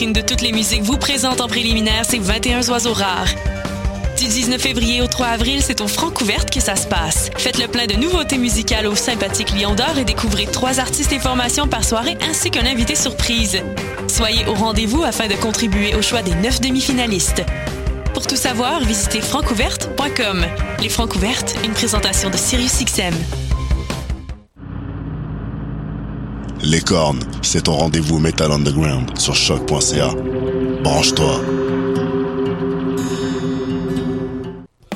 vitrine de toutes les musiques vous présente en préliminaire ces 21 oiseaux rares. Du 19 février au 3 avril, c'est au Francouverte que ça se passe. Faites le plein de nouveautés musicales au sympathique Lion d'Or et découvrez trois artistes et formations par soirée ainsi qu'un invité surprise. Soyez au rendez-vous afin de contribuer au choix des neuf demi-finalistes. Pour tout savoir, visitez francouverte.com. Les Francouvertes, une présentation de SiriusXM. Les cornes, c'est ton rendez-vous Metal Underground sur choc.ca. Branche-toi.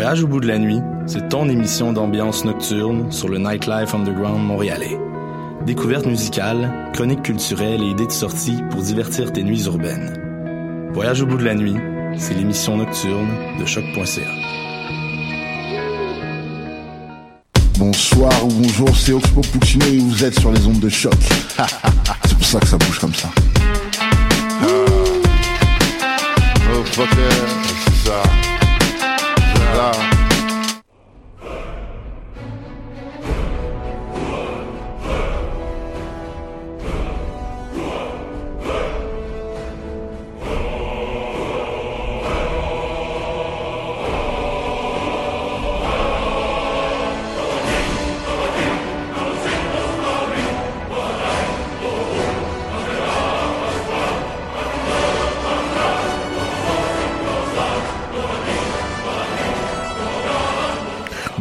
Voyage au bout de la nuit, c'est ton émission d'ambiance nocturne sur le Nightlife Underground montréalais. Découvertes musicales, chroniques culturelles et idées de sortie pour divertir tes nuits urbaines. Voyage au bout de la nuit, c'est l'émission nocturne de choc.ca. Bonsoir ou bonjour, c'est Oxpo Puccino et vous êtes sur les ondes de choc. c'est pour ça que ça bouge comme ça. Oh, fuck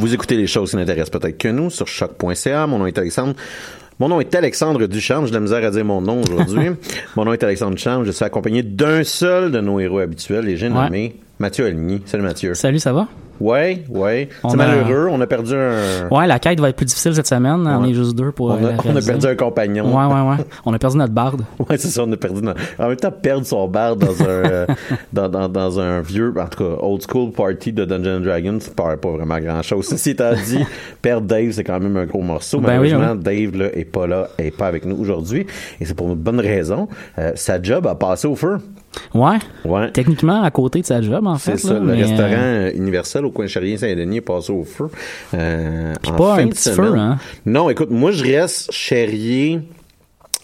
Vous écoutez les choses qui n'intéressent peut-être que nous sur choc.ca. Mon nom est Alexandre. Mon nom est Alexandre Ducharme. J'ai de la misère à dire mon nom aujourd'hui. mon nom est Alexandre Ducharme. Je suis accompagné d'un seul de nos héros habituels et j'ai nommé Mathieu Aligny. Salut Mathieu. Salut, ça va? Ouais, ouais. On C'est a- malheureux. On a perdu un. Ouais, la quête va être plus difficile cette semaine. On Ouais. est juste deux pour On euh, a, on réaliser. perdu un compagnon. Ouais, ouais, ouais. On a perdu notre barde. Ouais, c'est ça, on a perdu. notre- En même temps, perdre son bar dans un, euh, dans, dans, dans un vieux, en tout cas, old school party de Dungeons Dragons, ça paraît pas vraiment grand chose. Ceci étant dit, perdre Dave, c'est quand même un gros morceau. Ben oui, Malheureusement, Dave, là, est pas là, est pas avec nous aujourd'hui. Et c'est pour une bonne raison. Euh, sa job a passé au feu. Ouais. Ouais. Techniquement, à côté de sa job, en fait. C'est ça, là, le restaurant euh, universel au coin de Charrier-Saint-Denis est passé au feu. Euh, Puis pas un petit semaine. feu, hein? Non, écoute, moi je reste Charrier.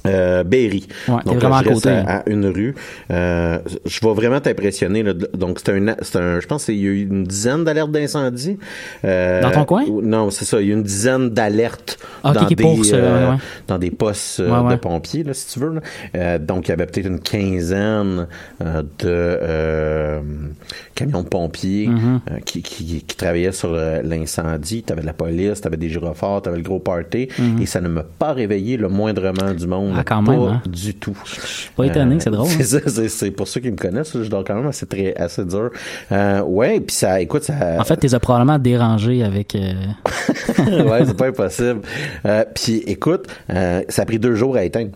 Euh, Berry. Ouais, Donc, vraiment euh, à je reste côté. À, à une rue. Euh, je vais vraiment t'impressionner. Donc, c'est un, c'est un, je pense qu'il y a eu une dizaine d'alertes d'incendie. Euh, Dans ton coin? Non, c'est ça. Il y a eu une dizaine d'alertes Ok, dans, des, pour euh, ouais, ouais. dans des postes euh, Ouais, de pompiers, là, si tu veux. là. Euh, donc, il y avait peut-être une quinzaine euh, de euh, camions de pompiers Mm-hmm. euh, qui, qui, qui travaillaient sur euh, l'incendie. Tu avais de la police, tu avais des gyrophares, tu avais le gros party. Et ça ne m'a pas réveillé le moindrement du monde. Ah, quand pas même, hein? du tout. pas étonné, c'est drôle, hein? c'est, c'est pour ceux qui me connaissent, je dors quand même assez, très, assez dur. Euh, ouais, puis ça, écoute, ça... En fait, t'es probablement dérangé avec. euh, ouais, c'est pas impossible. Euh, puis écoute, euh, ça a pris deux jours à éteindre.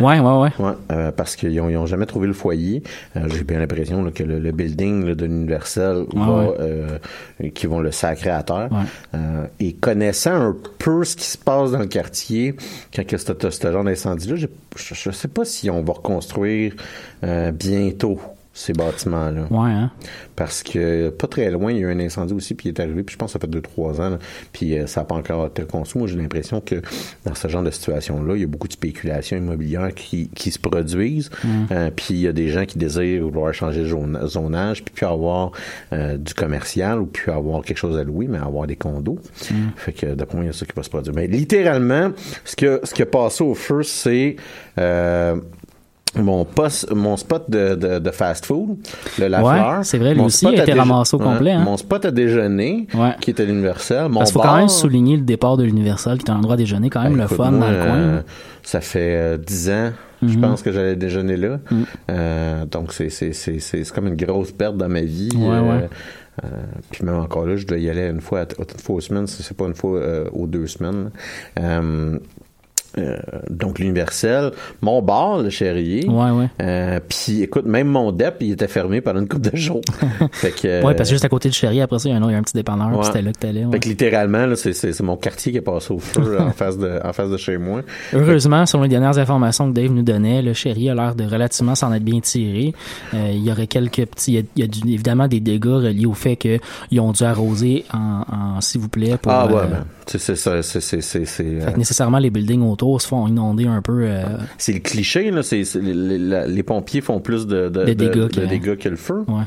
Ouais, ouais, ouais. Ouais, euh, parce qu'ils ont, ils ont jamais trouvé le foyer. Euh, J'ai bien l'impression que le, le building là, de l'Universal va, ouais. euh, qu'ils vont le sacrer à terre. Ouais. Euh, et connaissant un peu ce qui se passe dans le quartier, quand que c'est t'as ce genre d'incendie-là, je, je, je sais pas si on va reconstruire euh, bientôt ces bâtiments-là. Ouais, hein? Parce que pas très loin, il y a eu un incendie aussi, puis il est arrivé, puis je pense que ça fait deux, trois ans, là, puis euh, ça n'a pas encore été construit. Moi, j'ai l'impression que dans ce genre de situation-là, il y a beaucoup de spéculations immobilières qui, qui se produisent, Euh, puis il y a des gens qui désirent vouloir changer de zonage, puis puis avoir euh, du commercial, ou puis avoir quelque chose à louer, mais avoir des condos. Fait que d'après moi, il y a ça qui va se produire. Mais littéralement, ce que ce qui a passé au feu, c'est... mon poste, mon spot de, de, de fast food, le Lafleur. Ouais, c'est vrai, lui Mon aussi spot a été ramassé au complet, hein. Mon spot à déjeuner, Ouais. qui était l'universel. Mon Parce qu'il faut quand même souligner le départ de l'Universal, qui est un endroit à déjeuner quand même ben, le écoute, fun moi, dans le coin. euh, ça fait euh, 10 ans, je Mhm. pense que j'allais déjeuner là. Euh, donc, c'est, c'est, c'est, c'est, c'est comme une grosse perte dans ma vie. Ouais, Euh, ouais. euh, puis même encore là, je dois y aller une fois, à- une fois aux semaines, c'est pas une fois aux deux semaines. Euh, euh, donc l'universel, mon bar, le Cherrier. Ouais, ouais. Euh, puis écoute, même mon DEP, il était fermé pendant une couple de jours. fait que, ouais, parce que juste à côté du Cherrier, après ça, il y a un, il y a un petit dépanneur, Ouais. c'était là que t'allais. ouais. Fait que littéralement, là, c'est, c'est, c'est mon quartier qui est passé au feu en face de, en face de chez moi. Heureusement, selon les dernières informations que Dave nous donnait, le Cherry a l'air de relativement s'en être bien tiré. Euh, il y aurait quelques petits, il y a, il y a du- évidemment des dégâts reliés au fait qu'ils ont dû arroser en, en s'il vous plaît pour. Ah ouais, euh, ben, c'est, c'est ça, c'est, euh, nécessairement les buildings autour se font inonder un peu. euh, c'est le cliché, là. C'est, les, pompiers font plus de, de, De dégâts que- de dégâts que le feu. ouais.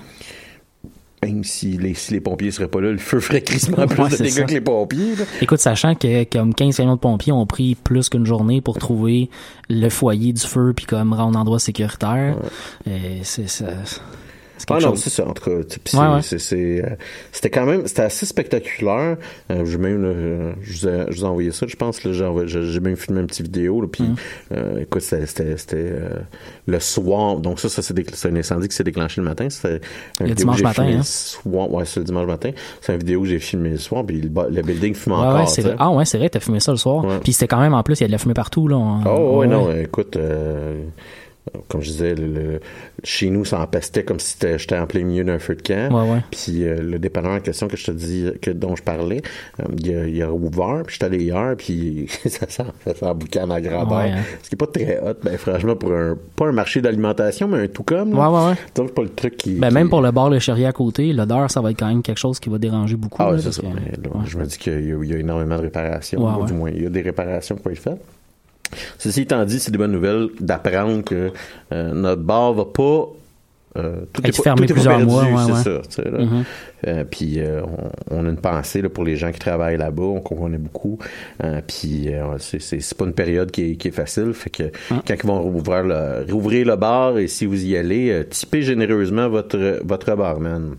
Même si les, si les pompiers seraient pas là, le feu ferait crissement plus Ouais, de dégâts ça. que les pompiers, là. Écoute, sachant que comme 15 camions de pompiers ont pris plus qu'une journée pour trouver le foyer du feu puis comme rendre un endroit sécuritaire, euh, c'est ça. C'est Ah non, c'est ça. En tout cas, euh, c'était quand même, c'était assez spectaculaire. Euh, j'ai même, euh, je, vous ai, je vous ai envoyé ça, je pense. Là, j'ai, envoyé- j'ai, j'ai même filmé une petite vidéo. Là, puis, Mm. euh, écoute, c'était, euh, le soir. Donc ça, ça c'est, un incendie qui s'est déclenché le matin. C'était un dimanche matin, filmé hein? soir. Ouais, c'est le dimanche matin. C'est une vidéo que j'ai filmé le soir. Puis le, le building fume Ouais, encore. ouais. Ah ouais, c'est vrai, t'as fumé ça le soir. Puis c'était quand même en plus, il y a de la fumée partout là. en- Oh, ouais, ouais. non, écoute, euh, comme je disais, le, le- chez nous, ça empestait comme si j'étais en plein milieu d'un feu de camp. Ouais, ouais. Puis euh, le dépanneur en question que je te dis, que, dont je parlais, euh, il, a, il a ouvert, puis j'étais allé hier, puis ça sent, ça sent boucan à grandeur. Ouais, hein. Ce qui est pas très hot, ben franchement, pour un, pas un marché d'alimentation, mais un tout comme. Ouais, ouais, ouais. Donc, pas le truc qui... Ben, qui- même pour le bar Le Cherry à côté, l'odeur, ça va être quand même quelque chose qui va déranger beaucoup. Ah, là, parce ça. que- Mais là, ouais. Je me dis qu'il y, y a énormément de réparations. Ouais, ou ouais. Du moins, il y a des réparations qui peuvent être faites. Ceci étant dit, c'est des bonnes nouvelles d'apprendre que euh, notre bar va pas. euh, tout Être est fermé tout est plusieurs perdu, mois, ouais, c'est ouais. ça. Mhm. Euh, puis euh, on, on a une pensée là, pour les gens qui travaillent là-bas, on connaît beaucoup. Puis c'est, pas une période qui est, qui est facile. Fait que Hein? quand ils vont rouvrir le, rouvrir le bar et si vous y allez, tipez généreusement votre, votre barman.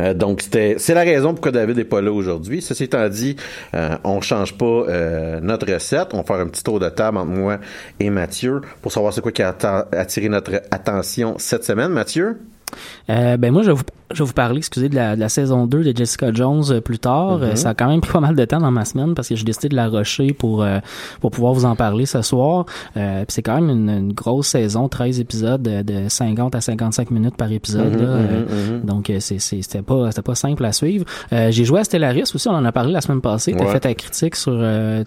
Euh, donc c'est la raison pourquoi David est pas là aujourd'hui. Ceci étant dit, euh, on change pas euh, notre recette. On va faire un petit tour de table entre moi et Mathieu pour savoir c'est quoi qui a attiré notre attention cette semaine. Mathieu? Euh, ben moi, je vais, vous, je vais vous parler, excusez, de la, de la saison 2 de Jessica Jones euh, plus tard. Mhm. Euh, ça a quand même pris pas mal de temps dans ma semaine parce que j'ai décidé de la rusher pour, pour pouvoir vous en parler ce soir. Euh, c'est quand même une, une grosse saison, 13 épisodes de, de 50 à 55 minutes par épisode. Mhm, là. Mhm, mhm. Donc c'était pas c'était pas simple à suivre. Euh, j'ai joué à Stellaris aussi, on en a parlé la semaine passée. T'as Ouais. fait ta critique sur euh,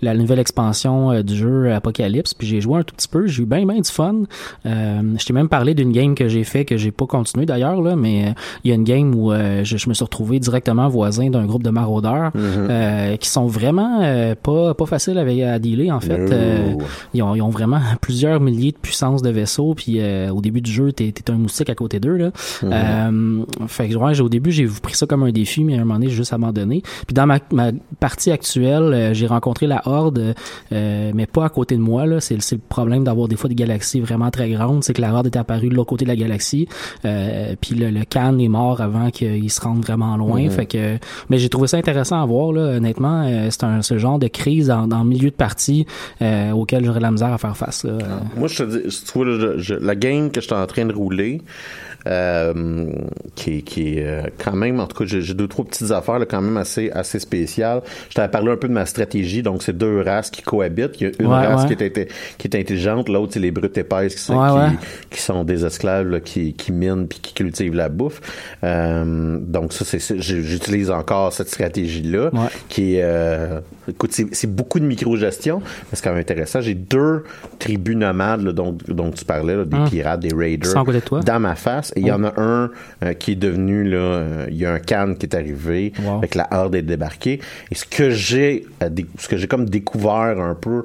la nouvelle expansion du jeu Apocalypse. Puis j'ai joué un tout petit peu, j'ai eu bien bien du fun. Euh, je t'ai même parlé d'une game que j'ai fait que j'ai pas continué d'ailleurs là, mais euh, il y a une game où euh, je, je me suis retrouvé directement voisin d'un groupe de maraudeurs Mhm. euh, qui sont vraiment euh, pas pas faciles avec à dealer en fait. No. Euh, ils ont, ils ont vraiment plusieurs milliers de puissances de vaisseaux puis euh, au début du jeu t'es t'es un moustique à côté d'eux là euh, fait que ouais, au début j'ai pris ça comme un défi mais à un moment donné j'ai juste abandonné puis dans ma, ma partie actuelle j'ai rencontré la horde euh, mais pas à côté de moi là c'est c'est le problème d'avoir des fois des galaxies vraiment très grandes c'est que la horde est apparue de l'autre côté de la galaxie euh, puis le, le Khan est mort avant qu'il se rende vraiment loin. Fait que mais j'ai trouvé ça intéressant à voir là honnêtement. Euh, c'est un ce genre de crise dans, dans le milieu de partie euh, auquel j'aurais la misère à faire face là. Moi, je te dis, tu vois, je- je- la game que je suis en train de rouler, euh, qui, qui est euh, quand même, en tout cas, j'ai deux, trois petites affaires là, quand même assez, assez spéciales. Je t'avais parlé un peu de ma stratégie, donc c'est deux races qui cohabitent. Il y a une Ouais, race ouais. qui, est, qui est intelligente, l'autre, c'est les brutes épaisses qui sont, Ouais, qui, sont des esclaves là, qui, qui minent puis qui cultivent la bouffe. Euh, donc ça, c'est j'utilise encore cette stratégie-là, Ouais. qui euh, écoute, c'est beaucoup de micro-gestion, mais c'est quand même intéressant. J'ai deux tribus nomades là, dont, dont tu parlais, là, des Hum. pirates, des raiders, dans ma face. Et il y en a un euh, qui est devenu, là, euh, il y a un can qui est arrivé, Wow. avec la horde est débarquée. Et ce que j'ai, euh, ce que j'ai comme découvert un peu,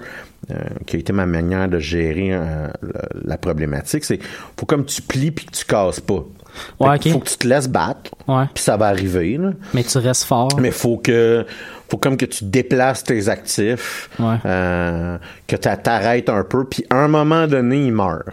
qui a été ma manière de gérer la, la problématique, c'est faut comme tu plies puis que tu casses pas. Ouais. Faut que tu te laisses battre, puis ça va arriver. Là. mais tu restes fort Mais faut que faut comme que tu déplaces tes actifs, Ouais. euh, que tu t'arrêtes un peu, puis à un moment donné, il meurt.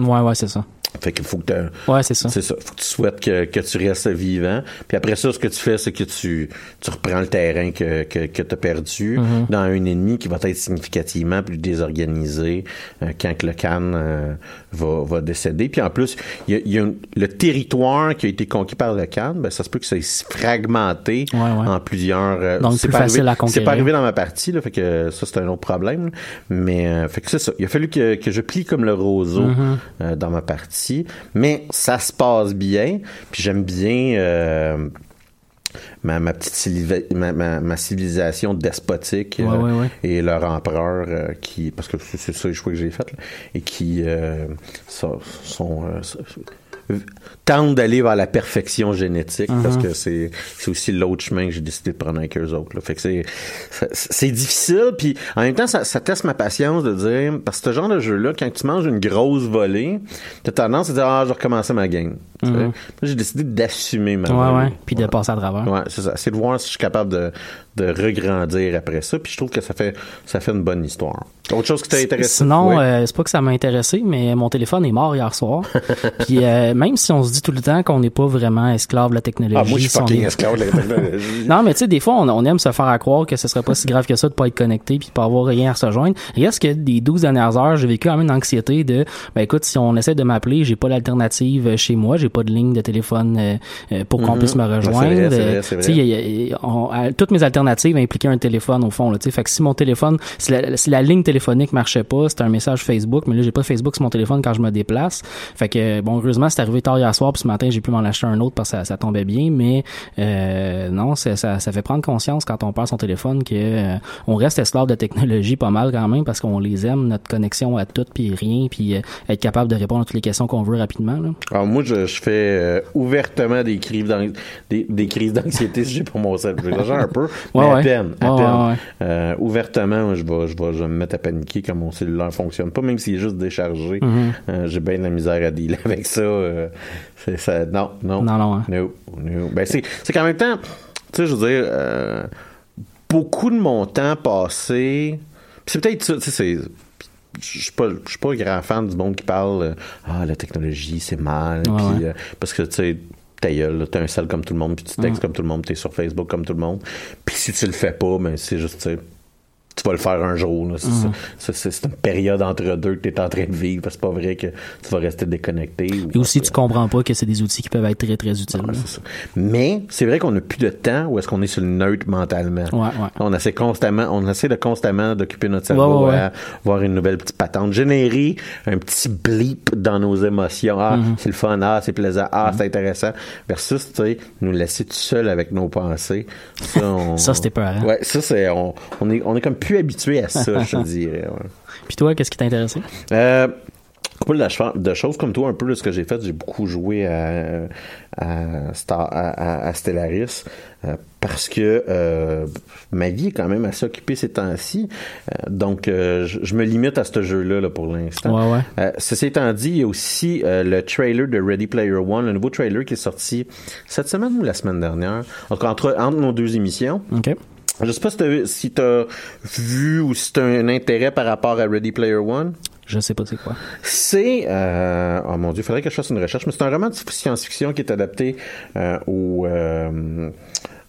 ouais ouais c'est ça Fait qu'il faut que tu Ouais, c'est ça. C'est ça. Faut que tu souhaites que, que tu restes vivant. Puis après ça, ce que tu fais, c'est que tu, tu reprends le terrain que, que, que tu as perdu Mhm. dans un ennemi qui va être significativement plus désorganisé euh, quand que le Khan euh, va, va décéder. Puis en plus, il y a, y le territoire qui a été conquis par le Khan, ben, ça se peut que ça soit fragmenté Ouais, ouais. en plusieurs... euh, Donc, c'est facile arrivé- à conquérir. C'est pas arrivé dans ma partie, là, fait que ça, c'est un autre problème. Mais, euh, fait que c'est ça. Il a fallu que, je plie comme le roseau Mhm. euh, dans ma partie. Mais ça se passe bien. Puis j'aime bien euh, ma, ma petite ma, ma, ma civilisation despotique Ouais, euh, ouais, ouais. et leur empereur euh, qui parce que c'est ça le choix que j'ai fait là, et qui sont, euh, sont- tentent d'aller vers la perfection génétique parce que c'est aussi l'autre chemin que j'ai décidé de prendre avec eux autres là. fait que c'est difficile puis en même temps ça, ça teste ma patience de dire parce que ce genre de jeu là quand tu manges une grosse volée t'as tendance à dire ah je vais recommencer ma game. Moi, j'ai décidé d'assumer ma Ouais, ouais. Puis de passer à travers. Ouais, c'est ça. C'est de voir si je suis capable de, de regrandir après ça. Puis je trouve que ça fait, ça fait une bonne histoire. Autre chose qui t'a intéressé? Sinon, euh, c'est pas que ça m'a intéressé, mais mon téléphone est mort hier soir. Puis euh, même si on se dit tout le temps qu'on n'est pas vraiment esclave de la technologie. ah, moi, je suis fucking est- esclave de la technologie. Non, mais tu sais, des fois, on, on aime se faire à croire que ce serait pas si grave que ça de pas être connecté puis de pas avoir rien à se rejoindre. Reste que des 12 dernières heures, j'ai vécu quand même une anxiété de, ben écoute, si on essaie de m'appeler, j'ai pas l'alternative chez moi, j'ai pas de ligne de téléphone euh, euh, pour qu'on Mhm. puisse me rejoindre. c'est tu sais, toutes mes alternatives impliquaient un téléphone au fond. Là, tu sais. fait que si mon téléphone, si la, si la ligne téléphonique marchait pas, c'était un message Facebook, mais là j'ai pas Facebook sur mon téléphone quand je me déplace. Fait que bon, heureusement c'est arrivé tard hier soir, puis ce matin j'ai pu m'en acheter un autre parce que ça, ça tombait bien, mais euh, non, ça, ça, fait prendre conscience quand on perd son téléphone que euh, on reste esclave de technologie pas mal quand même parce qu'on les aime, notre connexion à tout puis rien, puis euh, être capable de répondre à toutes les questions qu'on veut rapidement. Là. Alors, moi, je, je fais ouvertement des crises des, des crises d'anxiété si j'ai pour mon cerveau. J'exagère un peu, mais Ouais, à peine. À Ouais, peine. ouais, ouvertement, je vais, je, vais, je vais me mettre à paniquer quand mon cellulaire fonctionne pas, même s'il est juste déchargé. Mhm. Euh, j'ai bien de la misère à dealer avec ça. Euh, c'est ça. Non, non. Non, non, hein. No, no. Ben, c'est, qu'en même temps, tu sais, je veux dire, euh, beaucoup de mon temps passé, puis c'est peut-être ça, tu sais, je suis pas je suis pas un grand fan du monde qui parle euh, ah la technologie c'est mal Ouais, euh, parce que tu sais ta gueule, t'es un sel comme tout le monde, puis tu textes comme tout le monde, t'es sur Facebook comme tout le monde. Puis si tu le fais pas, ben c'est juste, tu sais, tu vas le faire un jour. là. C'est Mhm. ça. C'est- c'est une période entre deux que t'es en train de vivre. parce que C'est pas vrai que tu vas rester déconnecté. ou- Et aussi, tu comprends pas que c'est des outils qui peuvent être très, très utiles. Ça. Mais c'est vrai qu'on n'a plus de temps où est-ce qu'on est sur le neutre mentalement? Ouais, ouais. On essaie constamment, on essaie de constamment d'occuper notre cerveau ouais, à voir une nouvelle petite patente, générer un petit blip dans nos émotions. Ah, Mhm. c'est le fun, ah, c'est plaisant, ah, c'est intéressant. Versus, tu sais, nous laisser tout seul avec nos pensées. Ça, on- Ça, c'était peurant. Ouais, ça, c'est, on, on est, on est comme plus habitué à ça, je te dirais. ouais. Puis toi, qu'est-ce qui t'a intéressé? Euh, de, cho- de choses comme toi, un peu de ce que j'ai fait, j'ai beaucoup joué à, à, Star, à, Stellaris euh, parce que euh, ma vie est quand même assez occupée ces temps-ci. Euh, donc, je, je me limite à ce jeu-là là, pour l'instant. Ouais, ouais. Ceci étant dit, il y a aussi le trailer de Ready Player One, le nouveau trailer qui est sorti cette semaine ou la semaine dernière. Entre, entre nos deux émissions. OK. Je sais pas si t'as si vu ou si t'as un intérêt par rapport à Ready Player One. Je sais pas c'est quoi. C'est euh, oh mon dieu, il faudrait que je fasse une recherche, mais c'est un roman de science-fiction qui est adapté euh, au euh,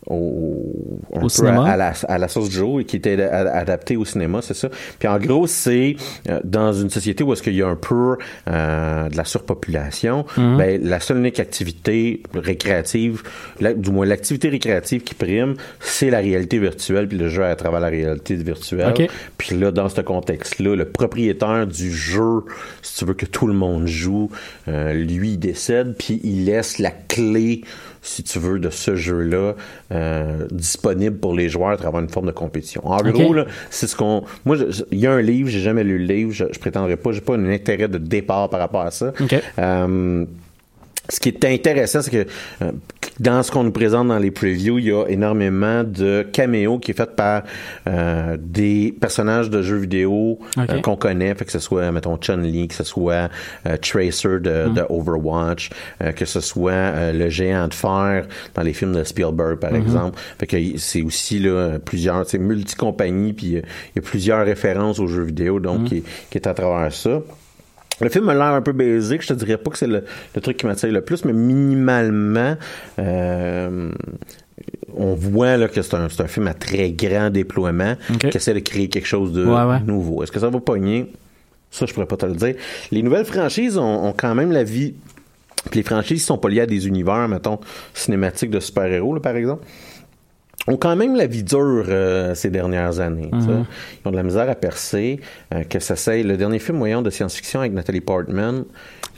au, un Au peu cinéma? à, à la, à la sauce Joe et qui était adapté au cinéma, c'est ça. Puis en gros, c'est euh, dans une société où est-ce qu'il y a un peu euh, de la surpopulation, Mhm. ben, la seule unique activité récréative, la- du moins l'activité récréative qui prime, c'est la réalité virtuelle puis le jeu à travers la réalité virtuelle. Ok. Puis là, dans ce contexte-là, le propriétaire du jeu, si tu veux que tout le monde joue, euh, lui, il décède, puis il laisse la clé, si tu veux, de ce jeu-là euh, disponible pour les joueurs à travers une forme de compétition. En gros, c'est ce qu'on... Moi, il y a un livre, j'ai jamais lu le livre, je, je prétendrai pas, j'ai pas un intérêt de départ par rapport à ça. Euh, ce qui est intéressant, c'est que euh, dans ce qu'on nous présente dans les previews, il y a énormément de caméos qui est fait par euh, des personnages de jeux vidéo euh, qu'on connaît, fait que ce soit, mettons, Chun-Li, que ce soit euh, Tracer de, de Overwatch, euh, que ce soit le géant de fer dans les films de Spielberg, par exemple. Fait que c'est aussi là, plusieurs, c'est multi-compagnies, puis il y a plusieurs références aux jeux vidéo, donc qui, qui est à travers ça. Le film a l'air un peu basique, je te dirais pas que c'est le, le truc qui m'attire le plus, mais minimalement, euh, on voit là, que c'est un, un, film à très grand déploiement okay. qui essaie de créer quelque chose de ouais, ouais. nouveau. Est-ce que ça va pogner? Ça, je pourrais pas te le dire. Les nouvelles franchises ont, ont quand même la vie. Puis les franchises sont pas liées à des univers, mettons, cinématiques de super-héros, par exemple ont quand même la vie dure euh, ces dernières années. Mm -hmm. Ils ont de la misère à percer. Euh, que ça c'est le dernier film moyen de science-fiction avec Nathalie Portman.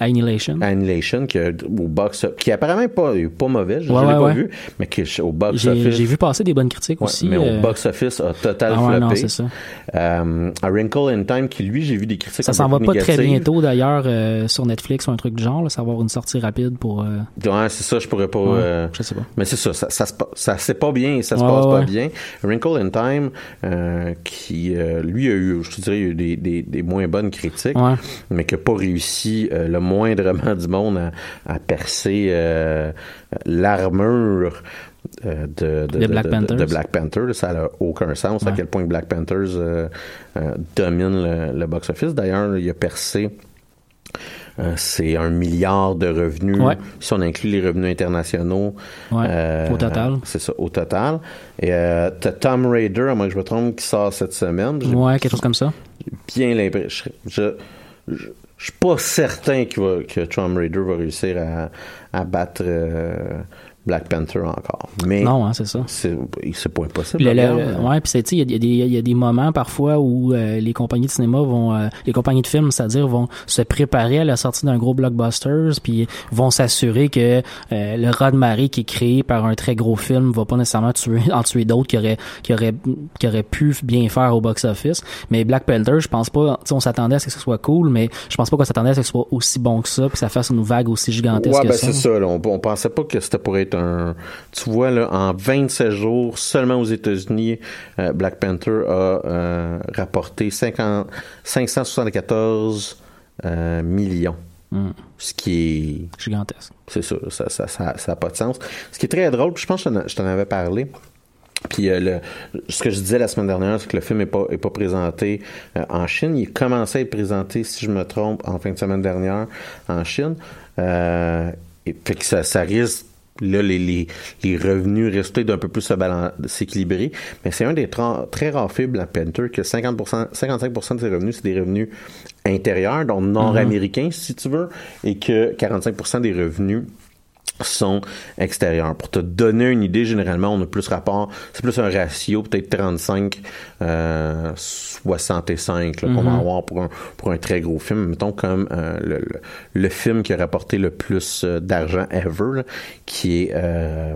Annihilation. Annihilation, qui, au box, qui est apparemment pas, pas mauvais, je ouais, l'ai ouais, pas ouais. vu, mais qui au box office. J'ai vu passer des bonnes critiques aussi. Mais euh... au box office a total ah, floppé. non, ça. Euh, A Wrinkle in Time, qui lui, j'ai vu des critiques. Ça s'en va pas très bientôt d'ailleurs euh, sur Netflix ou un truc du genre, là, ça va avoir une sortie rapide pour. Euh, Ouais, c'est ça, je pourrais pas. Je sais pas. Mais c'est ça, ça, ça, ça, ça c'est pas bien, ça se passe pas bien. Wrinkle in Time, euh, qui euh, lui a eu, je dirais, eu des, des, des moins bonnes critiques, ouais. mais qui n'a pas réussi euh, le moindrement du monde à, à percer l'armure. De, de, de, Black de, Black Panther, ça n'a aucun sens à quel point Black Panthers domine le, le box-office. D'ailleurs, il a percé euh, c'est un milliard de revenus ouais. si on inclut les revenus internationaux. Ouais, euh, au total. C'est ça, au total. Et euh, t'as Tom Raider, à moins que je me trompe, qui sort cette semaine. Ouais, quelque chose comme ça. Bien l'impression. Je, je, je, je suis pas certain que, va, que Tom Raider va réussir à, à battre Black Panther encore. Mais non, hein, c'est ça. C'est, c'est pas impossible. Le, le, ouais, puis il y, y, y, a des moments parfois où euh, les compagnies de cinéma vont, euh, les compagnies de films, c'est-à-dire vont se préparer à la sortie d'un gros blockbuster, puis vont s'assurer que euh, le raz de marée qui est créé par un très gros film va pas nécessairement tuer, en tuer d'autres qui auraient, qui auraient, qui auraient pu bien faire au box-office. Mais Black Panther, je pense pas, on s'attendait à ce que ce soit cool, mais je pense pas qu'on s'attendait à ce que ce soit aussi bon que ça, puis ça fasse une vague aussi gigantesque ouais, que ben ça. c'est ça. Là, on, on pensait pas que c'était pour être un. Tu vois là, en 27 jours seulement aux États-Unis, euh, Black Panther a euh, rapporté 50, 574 euh, millions. Mm. Ce qui est gigantesque. C'est ça, ça, ça, ça, ça a pas de sens. Ce qui est très drôle, puis je pense que je t'en avais parlé. Puis euh, le, ce que je disais la semaine dernière, c'est que le film est pas est pas présenté euh, en Chine. Il commençait à être présenté, si je me trompe, en fin de semaine dernière en Chine. Euh, et fait que ça, ça risque là les, les, les revenus rester d'un peu plus s'équilibrer. Mais c'est un des très rares films Black Panther que 50%, 55% de ses revenus, c'est des revenus intérieurs, donc nord-américains, mm -hmm. si tu veux, et que 45% des revenus sont extérieurs. Pour te donner une idée, généralement, on a plus rapport, c'est plus un ratio, peut-être 35, euh, 65, là, qu'on mm -hmm. va avoir pour un, pour un très gros film. Mettons comme euh, le, le, le, film qui a rapporté le plus d'argent ever, là, qui est euh,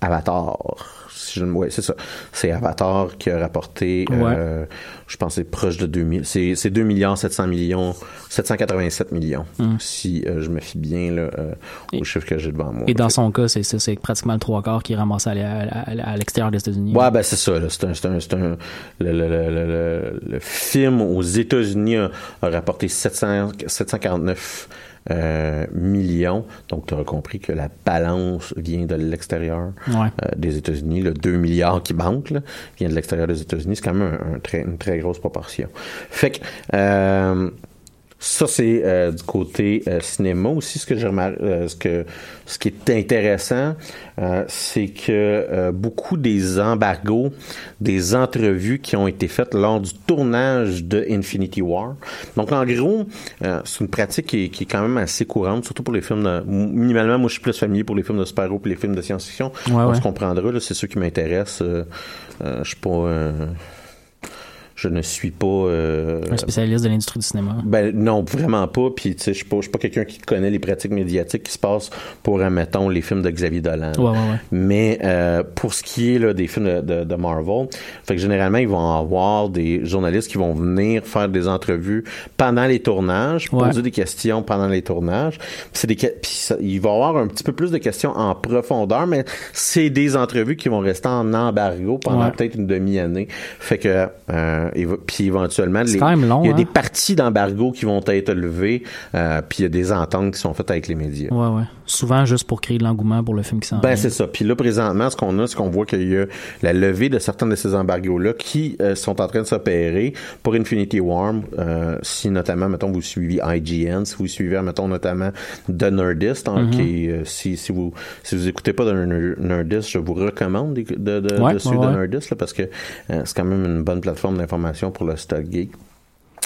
Avatar. Si c'est ça. C'est Avatar qui a rapporté, ouais. euh, je pense, c'est proche de 2000. C'est, c'est 2 milliards 700 millions, 787 millions, mm. si euh, je me fie bien là, euh, au et, chiffre que j'ai devant moi. Et dans son cas, c'est, pratiquement le trois quarts qui est ramassé à, à, à, l'extérieur des États-Unis. Ouais, ben c'est ça. Là. C'est un, c'est un, c'est un le, le, le, le, film aux États-Unis a, a rapporté 700, 749 euh, millions. Donc, tu auras compris que la balance vient de l'extérieur ouais. euh, des États-Unis. Le 2 milliards qui manque là, vient de l'extérieur des États-Unis. C'est quand même un, un très, une très grosse proportion. Fait que... Ça, c'est euh, du côté euh, cinéma aussi. Ce que j'ai euh, ce que ce qui est intéressant, c'est que beaucoup des embargos, des entrevues qui ont été faites lors du tournage de Infinity War. Donc, en gros, c'est une pratique qui est, qui est, quand même assez courante, surtout pour les films de. Minimalement, moi, je suis plus familier pour les films de super-héros et les films de science-fiction. Ouais, On ouais. se comprendra. C'est ceux qui m'intéressent. je suis pas je ne suis pas euh, un spécialiste de l'industrie du cinéma. Ben non, vraiment pas. Puis tu sais, je suis pas, pas quelqu'un qui connaît les pratiques médiatiques qui se passent pour, mettons, les films de Xavier Dolan. Ouais, ouais, ouais. Mais euh, pour ce qui est là, des films de, de, de, Marvel, fait que généralement ils vont avoir des journalistes qui vont venir faire des entrevues pendant les tournages, poser des questions pendant les tournages. C'est des, puis ça, il va y avoir un petit peu plus de questions en profondeur, mais c'est des entrevues qui vont rester en embargo pendant peut-être une demi-année. Fait que euh, Euh, puis éventuellement, les, quand même long, il y a hein? des parties d'embargo qui vont être levées, euh, puis il y a des ententes qui sont faites avec les médias. Ouais, ouais. Souvent juste pour créer de l'engouement pour le film qui s'en Ben c'est ça. Puis là présentement, ce qu'on a, c'est qu'on voit qu'il y a la levée de certains de ces embargos-là qui euh, sont en train de s'opérer pour Infinity War. Euh, si notamment, mettons, vous suivez IGN, si vous suivez, mettons, notamment The Nerdist, hein, Mhm. qui, euh, si, si vous si vous écoutez pas The Ner- Nerdist, je vous recommande de, de, de, Ouais, de suivre ouais, The. Nerdist là, parce que euh, c'est quand même une bonne plateforme d'information pour le stock geek.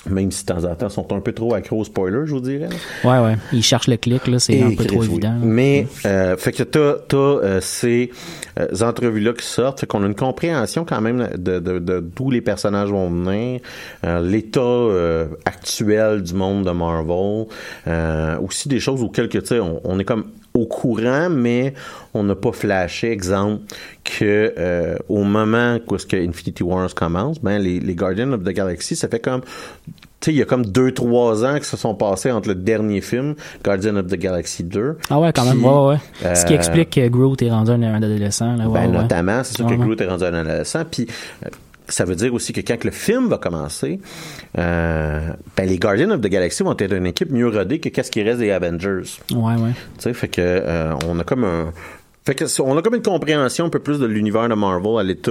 Même si de temps en temps, ils sont un peu trop accros aux spoilers, je vous dirais. Ouais, ouais. Ils cherchent le clic, là. C'est un peu trop oui. évident. Mais, euh, fait que t'as, t'as euh, ces euh, entrevues-là qui sortent, fait qu'on a une compréhension quand même de, de, de d'où les personnages vont venir, euh, l'état euh, actuel du monde de Marvel, euh, aussi des choses auxquelles que, tu sais, on, on est comme au courant, mais on n'a pas flashé. Exemple, que euh, au moment où est-ce que Infinity Wars commence, ben les, les Guardians of the Galaxy, ça fait comme tu sais, il y a comme deux, trois ans qui se sont passés entre le dernier film, Guardian of the Galaxy 2. Ah ouais, quand même. Ouais, ouais. ouais. Ce qui euh, explique que Groot est rendu un, adolescent. Là. Ouais, ben, ouais. notamment, c'est sûr Ouais, que. Groot est rendu un adolescent. Puis euh, ça veut dire aussi que quand le film va commencer, euh, ben, les Guardians of the Galaxy vont être une équipe mieux rodée que qu'est-ce qui reste des Avengers. Ouais, ouais. Tu sais, fait que euh, on a comme un fait que on a comme une compréhension un peu plus de l'univers de Marvel à l'état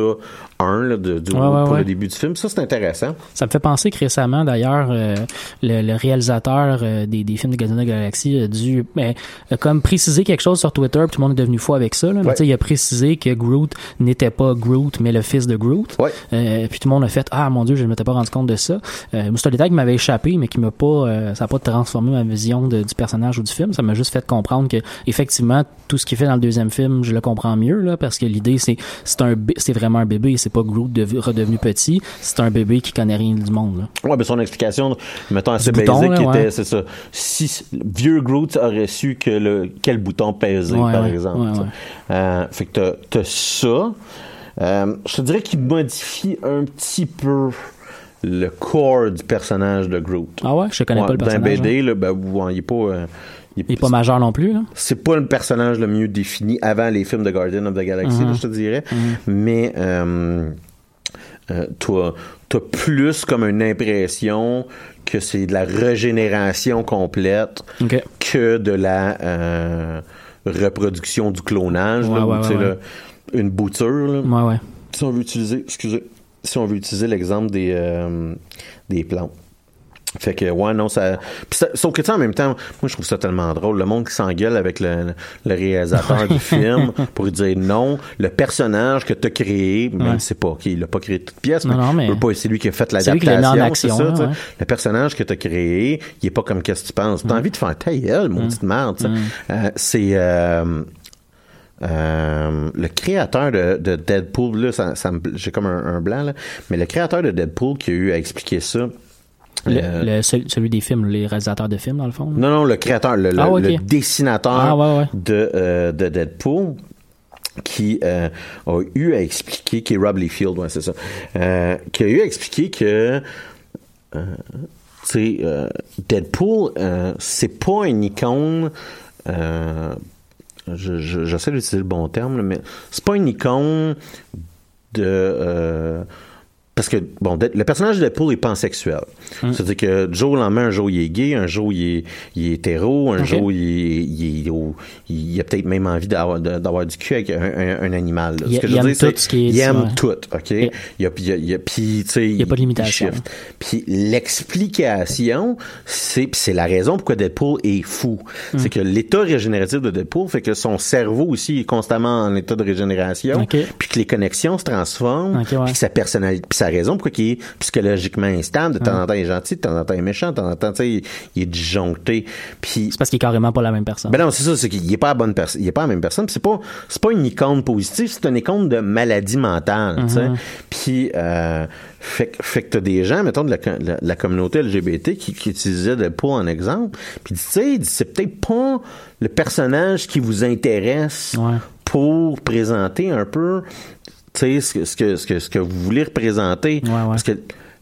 1 là, de, du- Ouais, ouais, pour ouais. le début du film. Ça, c'est intéressant. Ça me fait penser que récemment, d'ailleurs, euh, le, le réalisateur euh, des, des films de Guardians of the Galaxy a dû ben, a comme préciser quelque chose sur Twitter, puis tout le monde est devenu fou avec ça. Là. Mais il a précisé que Groot n'était pas Groot, mais le fils de Groot. Ouais. Euh, puis tout le monde a fait Ah mon dieu, je ne m'étais pas rendu compte de ça. Euh, c'est un détail qui m'avait échappé, mais qui m'a pas euh, ça n'a pas transformé ma vision de- du personnage ou du film. Ça m'a juste fait comprendre que effectivement, tout ce qu'il fait dans le deuxième film, je le comprends mieux, là, parce que l'idée c'est c'est un c'est vraiment un bébé, c'est pas Groot dev- redevenu petit, c'est un bébé qui connaît rien du monde. Là. Ouais, ben son explication, mettons assez basique, là, était, ouais. c'est ça. Si vieux Groot aurait su que le quel bouton peser, Ouais, par ouais, exemple. ouais, ouais. Euh, fait que t'as, ça. Euh, je te dirais qu'il modifie un petit peu le corps du personnage de Groot. Ah ouais, je connais Ouais, pas le Dans personnage. hein. BD, là, ben, ouais, il est pas. euh, il Il est pas majeur non plus, c'est pas le personnage le mieux défini avant les films de Guardian of the Galaxy, Mhm. là, je te dirais. Mais euh, euh, toi, t'as plus comme une impression que c'est de la régénération complète que de la euh, reproduction du clonage. Ouais, là, où, ouais, tu sais, ouais, là, une bouture. là. Si on veut utiliser, excusez, si on veut utiliser l'exemple des euh, des plantes. Fait que ouais non ça, Puis ça- sauf que tu en même temps moi je trouve ça tellement drôle le monde qui s'engueule avec le, le réalisateur du film pour lui dire non le personnage que t'as créé même Ouais. c'est pas qu'il a pas créé toute pièce Non, mais, non, mais- pas, c'est lui qui a fait l'a l'adaptation c'est ça tu ouais. le personnage que t'as créé il est pas comme qu'est-ce que tu penses t'as envie de faire ta gueule maudite merde tu sais. Euh, c'est euh, euh, le créateur de, de Deadpool, là, ça, ça me- j'ai comme un, un blanc, là, mais le créateur de Deadpool qui a eu à expliquer ça. Le, le- le- celui, des films, les réalisateurs de films, dans le fond. là? non, non, le créateur, le, Ah, le dessinateur Ah, ouais, ouais. De, euh, de Deadpool qui euh, a eu à expliquer, qui est Rob Liefeld, ouais, c'est ça, euh, qui a eu à expliquer que euh, tu sais, euh, Deadpool, euh, c'est pas une icône. Euh, je- je- J'essaie d'utiliser le bon terme, là, mais c'est pas une icône de. euh, parce que, bon, le personnage de Deadpool est pansexuel. C'est-à-dire que du jour au lendemain, un jour il est gay, un jour il est, il est hétéro, un jour il, est- il, est au- il a peut-être même envie d'avoir, du cul avec un, un- un animal. là. Il- que je il aime dire, tout ce qui est- il aime ouais. tout, OK? Il y a, il y a- il y a- puis, tu sais, y a pas de limitation. Puis l'explication, c'est c'est la raison pourquoi Deadpool est fou. C'est que l'état régénératif de Deadpool fait que son cerveau aussi est constamment en état de régénération, puis que les connexions se transforment, ouais. puis que sa personnalité, puis sa raison pourquoi il est psychologiquement instable, de temps en temps il est gentil, de temps en temps il est méchant, de temps en temps tu sais, il, est disjoncté. Puis C'est parce qu'il est carrément pas la même personne. ben non, c'est ça, c'est qu'il est pas la bonne personne, il est pas la même personne, c'est pas c'est pas une icône positive, c'est une icône de maladie mentale, tu sais. Puis euh, fait, que- fait que t'as des gens, mettons de la, co- la, la communauté LGBT qui, qui utilisaient Deadpool en exemple, puis tu sais, c'est peut-être pas le personnage qui vous intéresse Ouais. pour présenter un peu ce que, ce que ce que ce que vous voulez représenter Ouais, ouais. parce que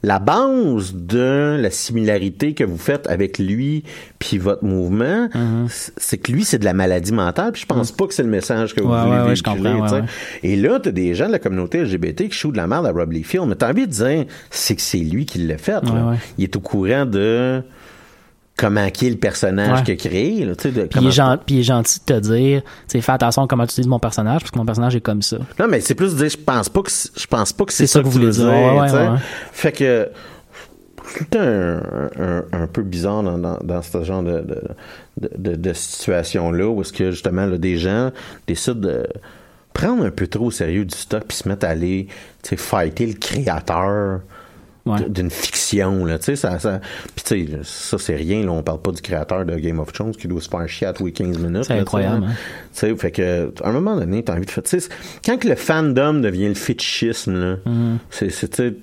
la base de la similarité que vous faites avec lui puis votre mouvement, Mm-hmm. c'est que lui, c'est de la maladie mentale. Puis je pense pas que c'est le message que vous Ouais, voulez véhiculer, tu. Et là, t'as des gens de la communauté LGBT qui chouent de la merde à Rob Liefeld. Mais t'as envie de dire, c'est que c'est lui qui l'a fait. là. Il est au courant de comment qui est le personnage Ouais. qu'il a créé. Là, tu sais, de Puis il, est gen- puis il est gentil de te dire, fais attention à comment tu dis mon personnage, parce que mon personnage est comme ça. Non, mais c'est plus de dire, je pense pas que c'est- je pense pas que c'est ça ça que vous voulez dire. Ouais, ouais. Fait que c'est tout un, un, un peu bizarre dans, dans, dans ce genre de, de, de, de- de situation-là où est-ce que justement là, des gens décident de prendre un peu trop au sérieux du stock puis se mettre à aller tu sais, fighter le créateur Ouais. d'une fiction là tu sais ça, ça puis tu sais ça c'est rien là on parle pas du créateur de Game of Thrones qui doit se faire chier à tous les 15 minutes C'est incroyable, tu sais. hein. Tu fait que, à un moment donné, t'as envie de faire, tu quand que le fandom devient le fétichisme, là, Mm-hmm. c'est, c'est, tu sais,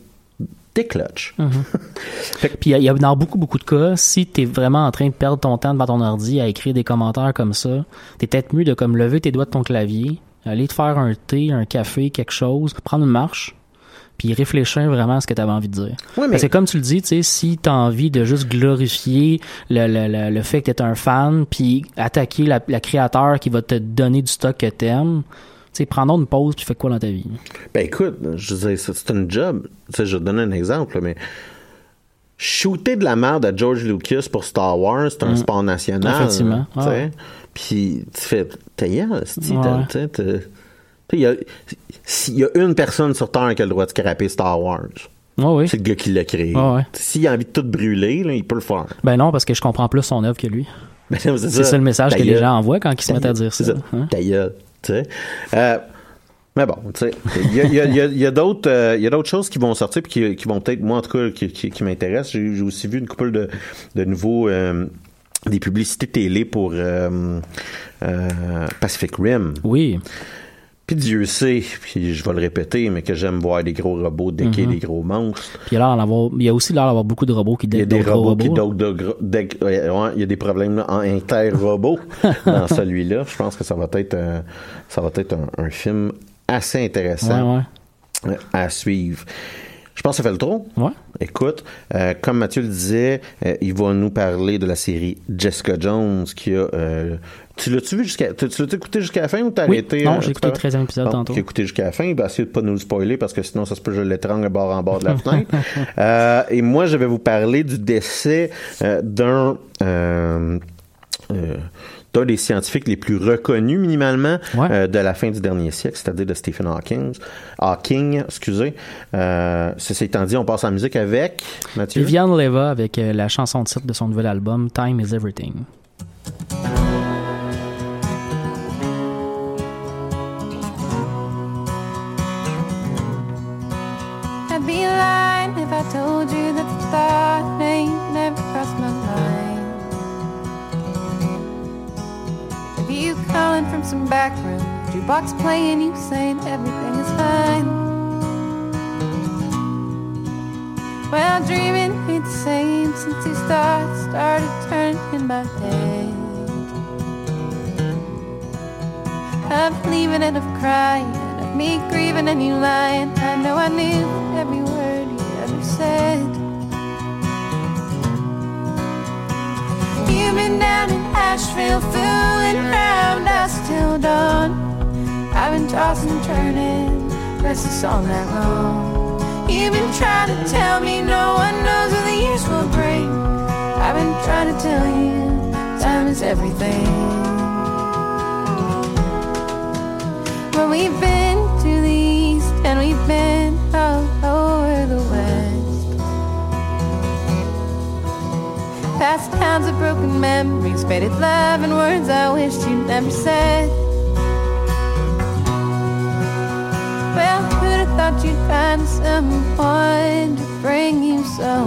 des clutches. Puis y a- y, a dans beaucoup, beaucoup de cas, si t'es vraiment en train de perdre ton temps devant ton ordi à écrire des commentaires comme ça, t'es peut-être mieux de comme lever tes doigts de ton clavier, aller te faire un thé, un café, quelque chose, prendre une marche, puis réfléchir vraiment à ce que t'avais envie de dire. Mais- Parce que comme tu le dis, tu si t'as envie de juste glorifier le, le, le, le fait que t'es un fan, puis attaquer la, la créateur qui va te donner du stock que tu sais, prends donc une pause puis fais quoi dans ta vie? Ben écoute, je veux dire, c'est, un job. Tu je vais te donner un exemple, mais shooter de la merde à George Lucas pour Star Wars, c'est un sport national. Mm. Effectivement. Tu. Ouais. Puis tu fais, t'as il y a, s'il y a une personne sur Terre qui a le droit de scraper Star Wars, oui. c'est le gars qui l'a créé. Ouais. S'il a envie de tout brûler, là, il peut le faire. Ben non, parce que je comprends plus son œuvre que lui. Ben C'est ça le message Ta que les gens envoient quand ils se mettent à dire ça. hein? Gueule. Euh, mais bon, tu sais, il y a, d'autres, euh, choses qui vont sortir puis qui, qui vont peut-être, moi en tout cas, qui, qui, qui m'intéressent. J'ai, aussi vu une couple de, de nouveaux, euh, des publicités télé pour euh, Pacific Rim. Oui. Puis Dieu sait, puis je vais le répéter, mais que j'aime voir des gros robots decker des gros monstres. Puis il y a, l'air d'avoir- il y a aussi l'air d'avoir beaucoup de robots qui Il y a deckent des robots, qui robots. dockent de ouais, ouais, il y a des problèmes là, en inter-robot dans celui-là. Je pense que ça va être, euh, ça va être un, un film assez intéressant Ouais, ouais. à suivre. Je pense que ça fait le tour. Ouais. Écoute, euh, comme Mathieu le disait, euh, il va nous parler de la série Jessica Jones qui a. euh, tu l'as-tu vu jusqu'à. Tu, l'as écouté jusqu'à la fin ou t'as Oui. arrêté? Non, euh, j'ai écouté le tout à l'heure? 13e épisode tantôt. a écouté jusqu'à la fin. Il va essayer de pas nous le spoiler parce que sinon, ça se peut que je l'étrangle bord en bord de la fenêtre. Euh, et moi, je vais vous parler du décès euh, d'un. euh, d'un des scientifiques les plus reconnus minimalement Ouais. euh, de la fin du dernier siècle, c'est-à-dire de Stephen Hawking. Hawking, excusez. Euh, ceci étant dit, on passe en musique avec Mathieu. Viviane Leva avec euh, la chanson de titre de son nouvel album Time is Everything. Lying if I told you that the thought ain't never crossed my mind. If you calling from some back room, jukebox playing, you saying everything is fine. Well, dreaming ain't the same since these thoughts started turning in my head. Of leaving and of crying, of me grieving and you lying. I know I knew every word you said. You've been down in Asheville, fooling around us till dawn. I've been tossing and turning, restless all night long. You've been trying to tell me no one knows what the years will bring. I've been trying to tell you, time is everything. Well, we've been Past towns of broken memories, faded love, and words I wished you'd never said. Well, who'd have thought you'd find someone to bring you so?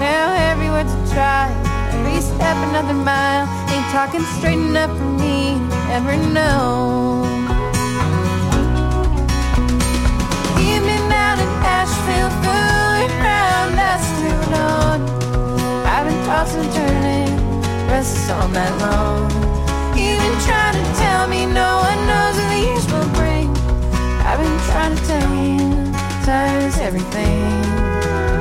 Now every word's a try, every step another mile. Ain't talking straight enough for me to ever know. Us till dawn. I've been tossing and turning, restless all night long. Been trying to tell me no one knows what the years will bring. I've been trying to tell you everything.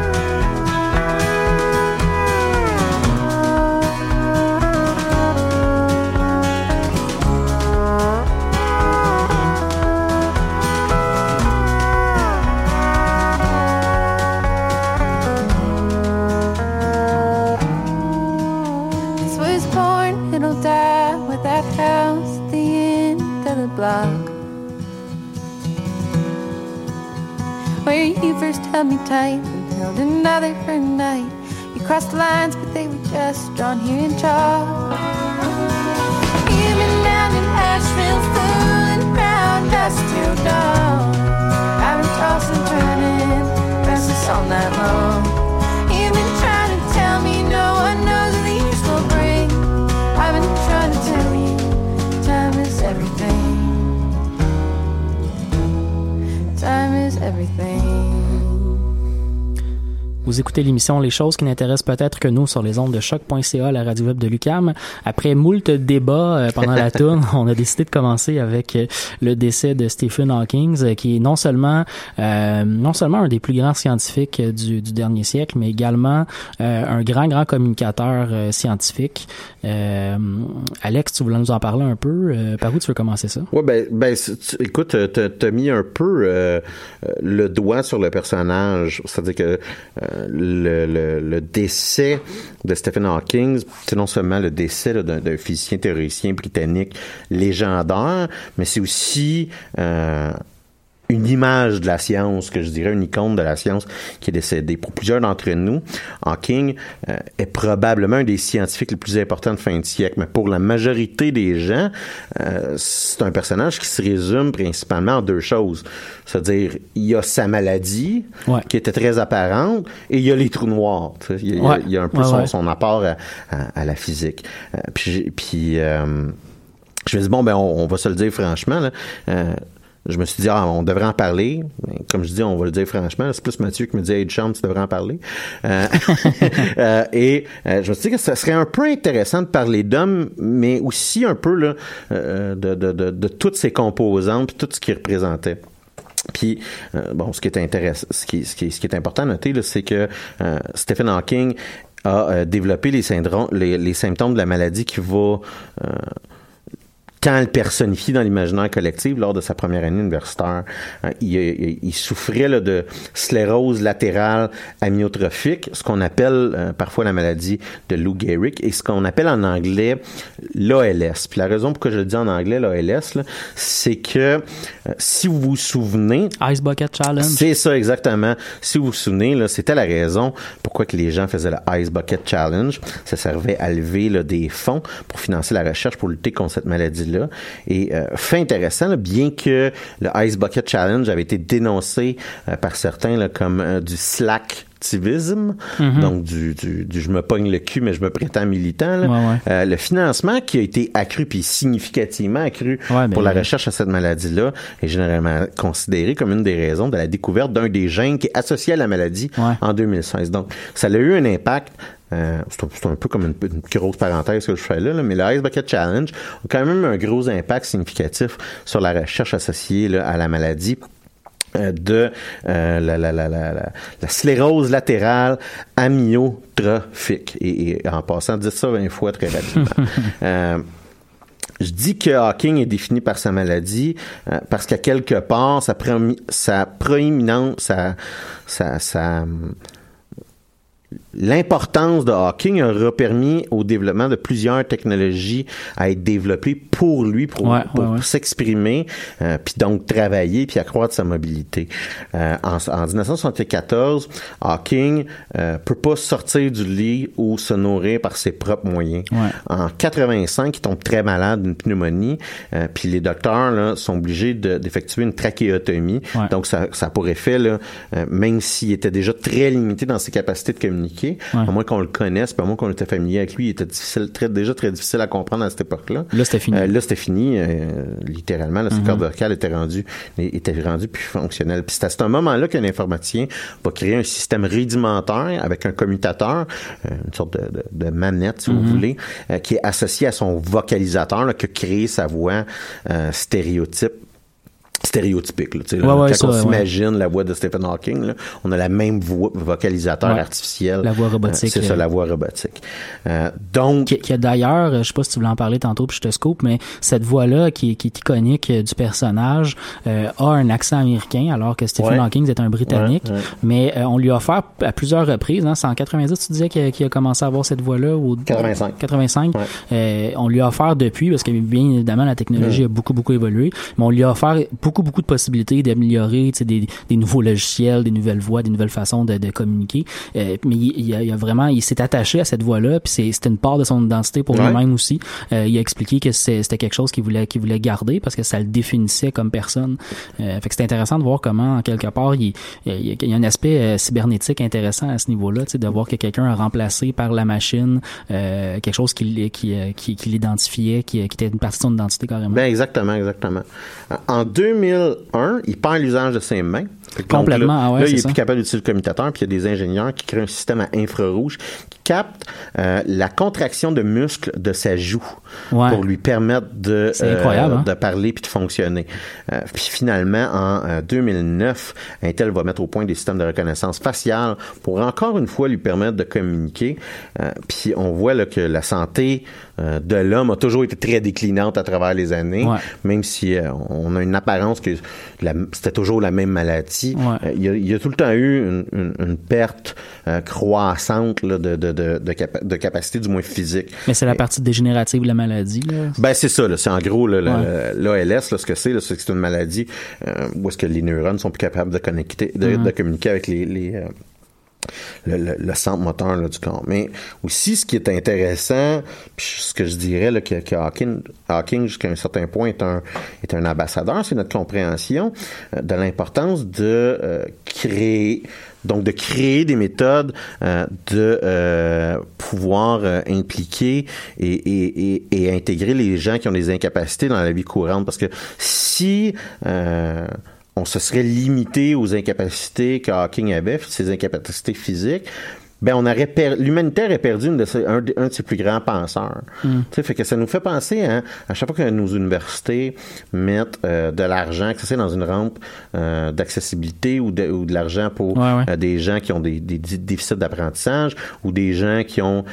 First held me tight and held another for a night. You crossed the lines, but they were just drawn here in chalk. Been down in Asheville, fooling around dust till dawn. I've been tossing, turning, restless all night long. Been trying to tell me no one knows what the years will bring. I've been trying to tell you, time is everything. Time is everything. Vous écoutez l'émission Les choses qui n'intéressent peut-être que nous sur les ondes de choc.ca, la radio web de Lucam. Après moult débats euh, pendant la tourne, on a décidé de commencer avec euh, le décès de Stephen Hawking, euh, qui est non seulement euh, non seulement un des plus grands scientifiques du, du dernier siècle, mais également euh, un grand grand communicateur euh, scientifique. Euh, Alex, tu voulais nous en parler un peu Euh, Par où tu veux commencer ça? Ouais, ben, ben tu- écoute, t'as mis un peu le doigt sur le personnage. C'est-à-dire que euh, le, décès de Stephen Hawking, c'est non seulement le décès d'un physicien théoricien britannique légendaire, mais c'est aussi euh, une image de la science, que je dirais une icône de la science qui est décédée. Pour plusieurs d'entre nous, Hawking euh, est probablement un des scientifiques les plus importants de fin de siècle, mais pour la majorité des gens, euh, c'est un personnage qui se résume principalement en deux choses. C'est-à-dire, il y a sa maladie, Ouais. qui était très apparente, et il y a les trous noirs. Il y a, Ouais. il y a un peu Ouais, son, apport à, à- à la physique. Euh, puis, puis euh, je me dis, bon, ben, on, on va se le dire franchement, là. Je me suis dit, ah, on devrait en parler. Comme je dis, on va le dire franchement. C'est plus Mathieu qui me dit, hey, Chum, tu devrais en parler. Euh, euh, et euh, je me suis dit que ça serait un peu intéressant de parler d'hommes, mais aussi un peu là, euh, de, de, de, toutes ces composantes, puis tout ce qu'ils représentaient. Puis, bon, ce qui est intéressant, ce qui, ce qui, ce qui est important à noter, c'est que Stephen Hawking a développé les, syndromes, les, les symptômes de la maladie qui va quand elle personnifie dans l'imaginaire collectif lors de sa première année universitaire. Euh, il, il- il souffrait là, de sclérose latérale amyotrophique, ce qu'on appelle euh, parfois la maladie de Lou Gehrig, et ce qu'on appelle en anglais l'ALS. Puis la raison pourquoi je le dis en anglais, l'ALS, c'est que euh, si vous vous souvenez, Ice Bucket Challenge. c'est ça exactement. Si vous vous souvenez, c'était la raison pourquoi que les gens faisaient le Ice Bucket Challenge. Ça servait à lever là, des fonds pour financer la recherche pour lutter contre cette Et euh, fait intéressant, là, bien que le Ice Bucket Challenge avait été dénoncé euh, par certains là, comme euh, du slack activisme, Mhm. donc du, du, du je me pogne le cul mais je me prétends militant. là. Ouais, ouais. Euh, le financement qui a été accru puis significativement accru Ouais, pour la recherche à cette maladie-là est généralement considéré comme une des raisons de la découverte d'un des gènes qui est associé à la maladie en 2016. Donc, ça a eu un impact. Euh, c'est un, peu comme une, une grosse parenthèse que je fais là, là, mais le Ice Bucket Challenge a quand même un gros impact significatif sur la recherche associée là, à la maladie euh, de euh, la, la, la, la, la, la sclérose latérale amyotrophique. Et, et en passant, dites ça 20 fois très rapidement. Euh, je dis que Hawking est défini par sa maladie euh, parce qu'à quelque part, sa, proéminence, sa, sa, sa, L'importance de Hawking aura permis au développement de plusieurs technologies à être développées pour lui, pour, Ouais, pour ouais, ouais. s'exprimer, euh, puis donc travailler, puis accroître sa mobilité. Euh, en, en 1974, Hawking euh, peut pas sortir du lit ou se nourrir par ses propres moyens. Ouais. En 85, il tombe très malade d'une pneumonie, euh, puis les docteurs là, sont obligés de- d'effectuer une trachéotomie. Ouais. Donc ça, ça a pour effet, là, euh, même s'il était déjà très limité dans ses capacités de communiquer, Ouais. à moins qu'on le connaisse, puis à moins qu'on était familier avec lui, il était difficile, très, déjà très difficile à comprendre à cette époque-là. Là, c'était fini. Euh, là, c'était fini, euh, littéralement. Là, ses Mhm. cordes vocales étaient rendues, étaient rendues plus fonctionnelles. Puis c'est à ce moment-là qu'un informaticien va créer un système rudimentaire avec un commutateur, euh, une sorte de, de- de manette, si vous Mhm. voulez, qui est associé à son vocalisateur, là, qui a créé sa voix stéréotype stéréotypique. Là, ouais, ouais, quand ça, on ouais. s'imagine la voix de Stephen Hawking, là, on a la même voix, vocalisateur artificiel. La voix robotique, Euh, c'est ça, euh. la voix robotique. Euh, donc, qui, qui a d'ailleurs, je sais pas si tu voulais en parler tantôt, puis je te scope, mais cette voix-là qui, est- qui est iconique du personnage euh, a un accent américain, alors que Stephen. Hawking est un Britannique. Mais on lui a offert à plusieurs reprises, hein, c'est en 90, tu disais qu'il a, commencé à avoir cette voix-là ou 85. 85. Ouais. Euh, on lui a offert depuis, parce que bien évidemment la technologie Mm. a beaucoup beaucoup évolué, mais on lui a offert beaucoup beaucoup de possibilités d'améliorer, tu sais, des, des nouveaux logiciels, des nouvelles voix, des nouvelles façons de, de communiquer. Euh, mais il, il a, il a vraiment, il s'est attaché à cette voix-là, puis c'est- c'était une part de son identité pour Ouais. lui-même aussi. Euh, il a expliqué que c'était quelque chose qu'il voulait qu'il voulait garder parce que ça le définissait comme personne. Euh, fait que c'est intéressant de voir comment en quelque part il, il y a- il y a un aspect euh, cybernétique intéressant à ce niveau-là, tu sais, de voir que quelqu'un a remplacé par la machine euh, quelque chose qui, qui, euh, qui, qui l'identifiait, qui, qui était une partie de son identité carrément. Ben exactement, exactement. En 2001, il perd l'usage de ses mains. Complètement, là, ah ouais, là, il est ça. plus capable d'utiliser le commutateur, puis il y a des ingénieurs qui créent un système à infrarouge qui capte euh, la contraction de muscles de sa joue Ouais. pour lui permettre de, incroyable, hein? de parler puis de fonctionner. Euh, puis finalement, en euh, 2009, Intel va mettre au point des systèmes de reconnaissance faciale pour encore une fois lui permettre de communiquer. Euh, puis on voit là, que la santé euh, de l'homme a toujours été très déclinante à travers les années, Ouais. même si euh, on a une apparence que c'était toujours la même maladie. Ouais. Euh, il, y a, il y a tout le temps eu une, une- une perte euh, croissante là, de, de, de, de, capa- de capacité, du moins physique. Mais c'est la partie dégénérative de la maladie. Là? Ben c'est ça, c'est en gros Ouais. l'ALS, là, ce que c'est, c'est que c'est une maladie euh, où est-ce que les neurones sont plus capables de connecter, de, communiquer avec les, les, le, centre moteur du corps. Mais aussi, ce qui est intéressant, puis ce que je dirais que, Hawking, jusqu'à un certain point, est un, est un ambassadeur, c'est notre compréhension euh, de l'importance de euh, créer donc de créer des méthodes euh, de pouvoir impliquer et, et, et, intégrer les gens qui ont des incapacités dans la vie courante. Parce que si on se serait limité aux incapacités que Hawking avait, ses incapacités physiques, ben on aurait l'humanité aurait perdu une de ses- un, de- un de ses plus grands penseurs. Tu sais, fait que ça nous fait penser hein, à chaque fois que nos universités mettent euh, de l'argent, que ce soit dans une rampe euh, d'accessibilité ou de, ou de l'argent pour Ouais, ouais. euh, des gens qui ont des, des dé- déficits d'apprentissage ou des gens qui ont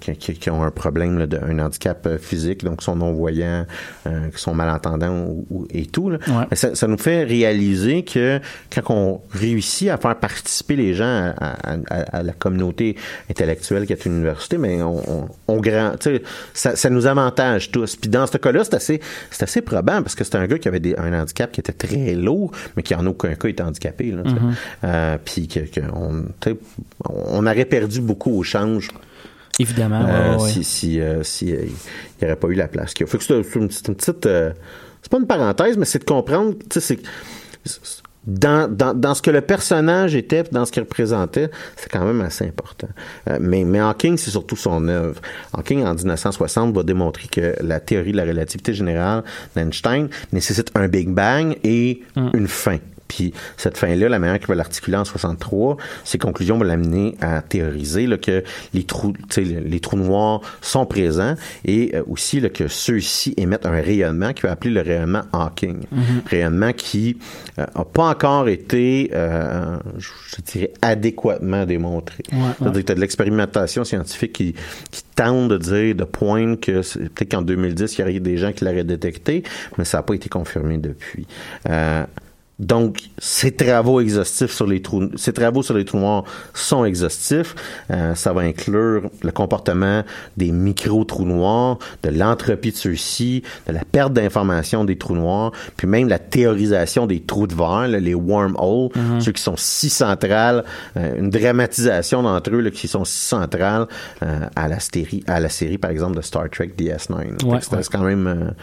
qui, qui- qui ont un problème là, de, un handicap physique, donc qui sont non voyants, euh, qui sont malentendants ou, ou- et tout. Là. Ouais. Ça, ça nous fait réaliser que quand on réussit à faire participer les gens à, à- à- à la communauté intellectuelle qui est une université, mais on, on, on grand, ça, ça nous avantage tous. Puis dans ce cas-là, c'est assez, c'est assez probant parce que c'est un gars qui avait des- un handicap qui était très lourd, mais qui en aucun cas était handicapé. Là, sais. Euh, puis que, que on, on aurait perdu beaucoup au change Évidemment. euh, ouais, ouais. si si euh, si euh, il n'y aurait pas eu la place qu'il y a. Fait que c'est une, une petite euh, c'est pas une parenthèse mais c'est de comprendre tu sais c'est c'est- dans, dans, dans ce que le personnage était, dans ce qu'il représentait, c'est quand même assez important. Euh, mais, mais Hawking, c'est surtout son œuvre. Hawking, en 1960, va démontrer que la théorie de la relativité générale d'Einstein nécessite un Big Bang et une fin. Puis cette fin-là, la manière qu'il va l'articuler en 63, ses conclusions vont l'amener à théoriser là, que les trous, les trous noirs sont présents et euh, aussi là, que ceux-ci émettent un rayonnement qu'il va appeler le rayonnement Hawking. Rayonnement qui n'a pas encore été, euh, je dirais, adéquatement démontré. Ouais, C'est-à-dire que tu as de l'expérimentation scientifique qui, qui tente de dire, de pointe que peut-être qu'en 2010, il y aurait des gens qui l'auraient détecté, mais ça n'a pas été confirmé depuis. Euh, donc, ces travaux exhaustifs sur les trous, ces travaux sur les trous noirs sont exhaustifs. Euh, ça va inclure le comportement des micro-trous noirs, de l'entropie de ceux-ci, de la perte d'information des trous noirs, puis même la théorisation des trous de verre, là, les wormholes, ceux qui sont si centrales, euh, une dramatisation d'entre eux là, qui sont si centrales euh, à la série, à la série par exemple de Star Trek DS9. Fait que Ouais, c'est ouais. quand même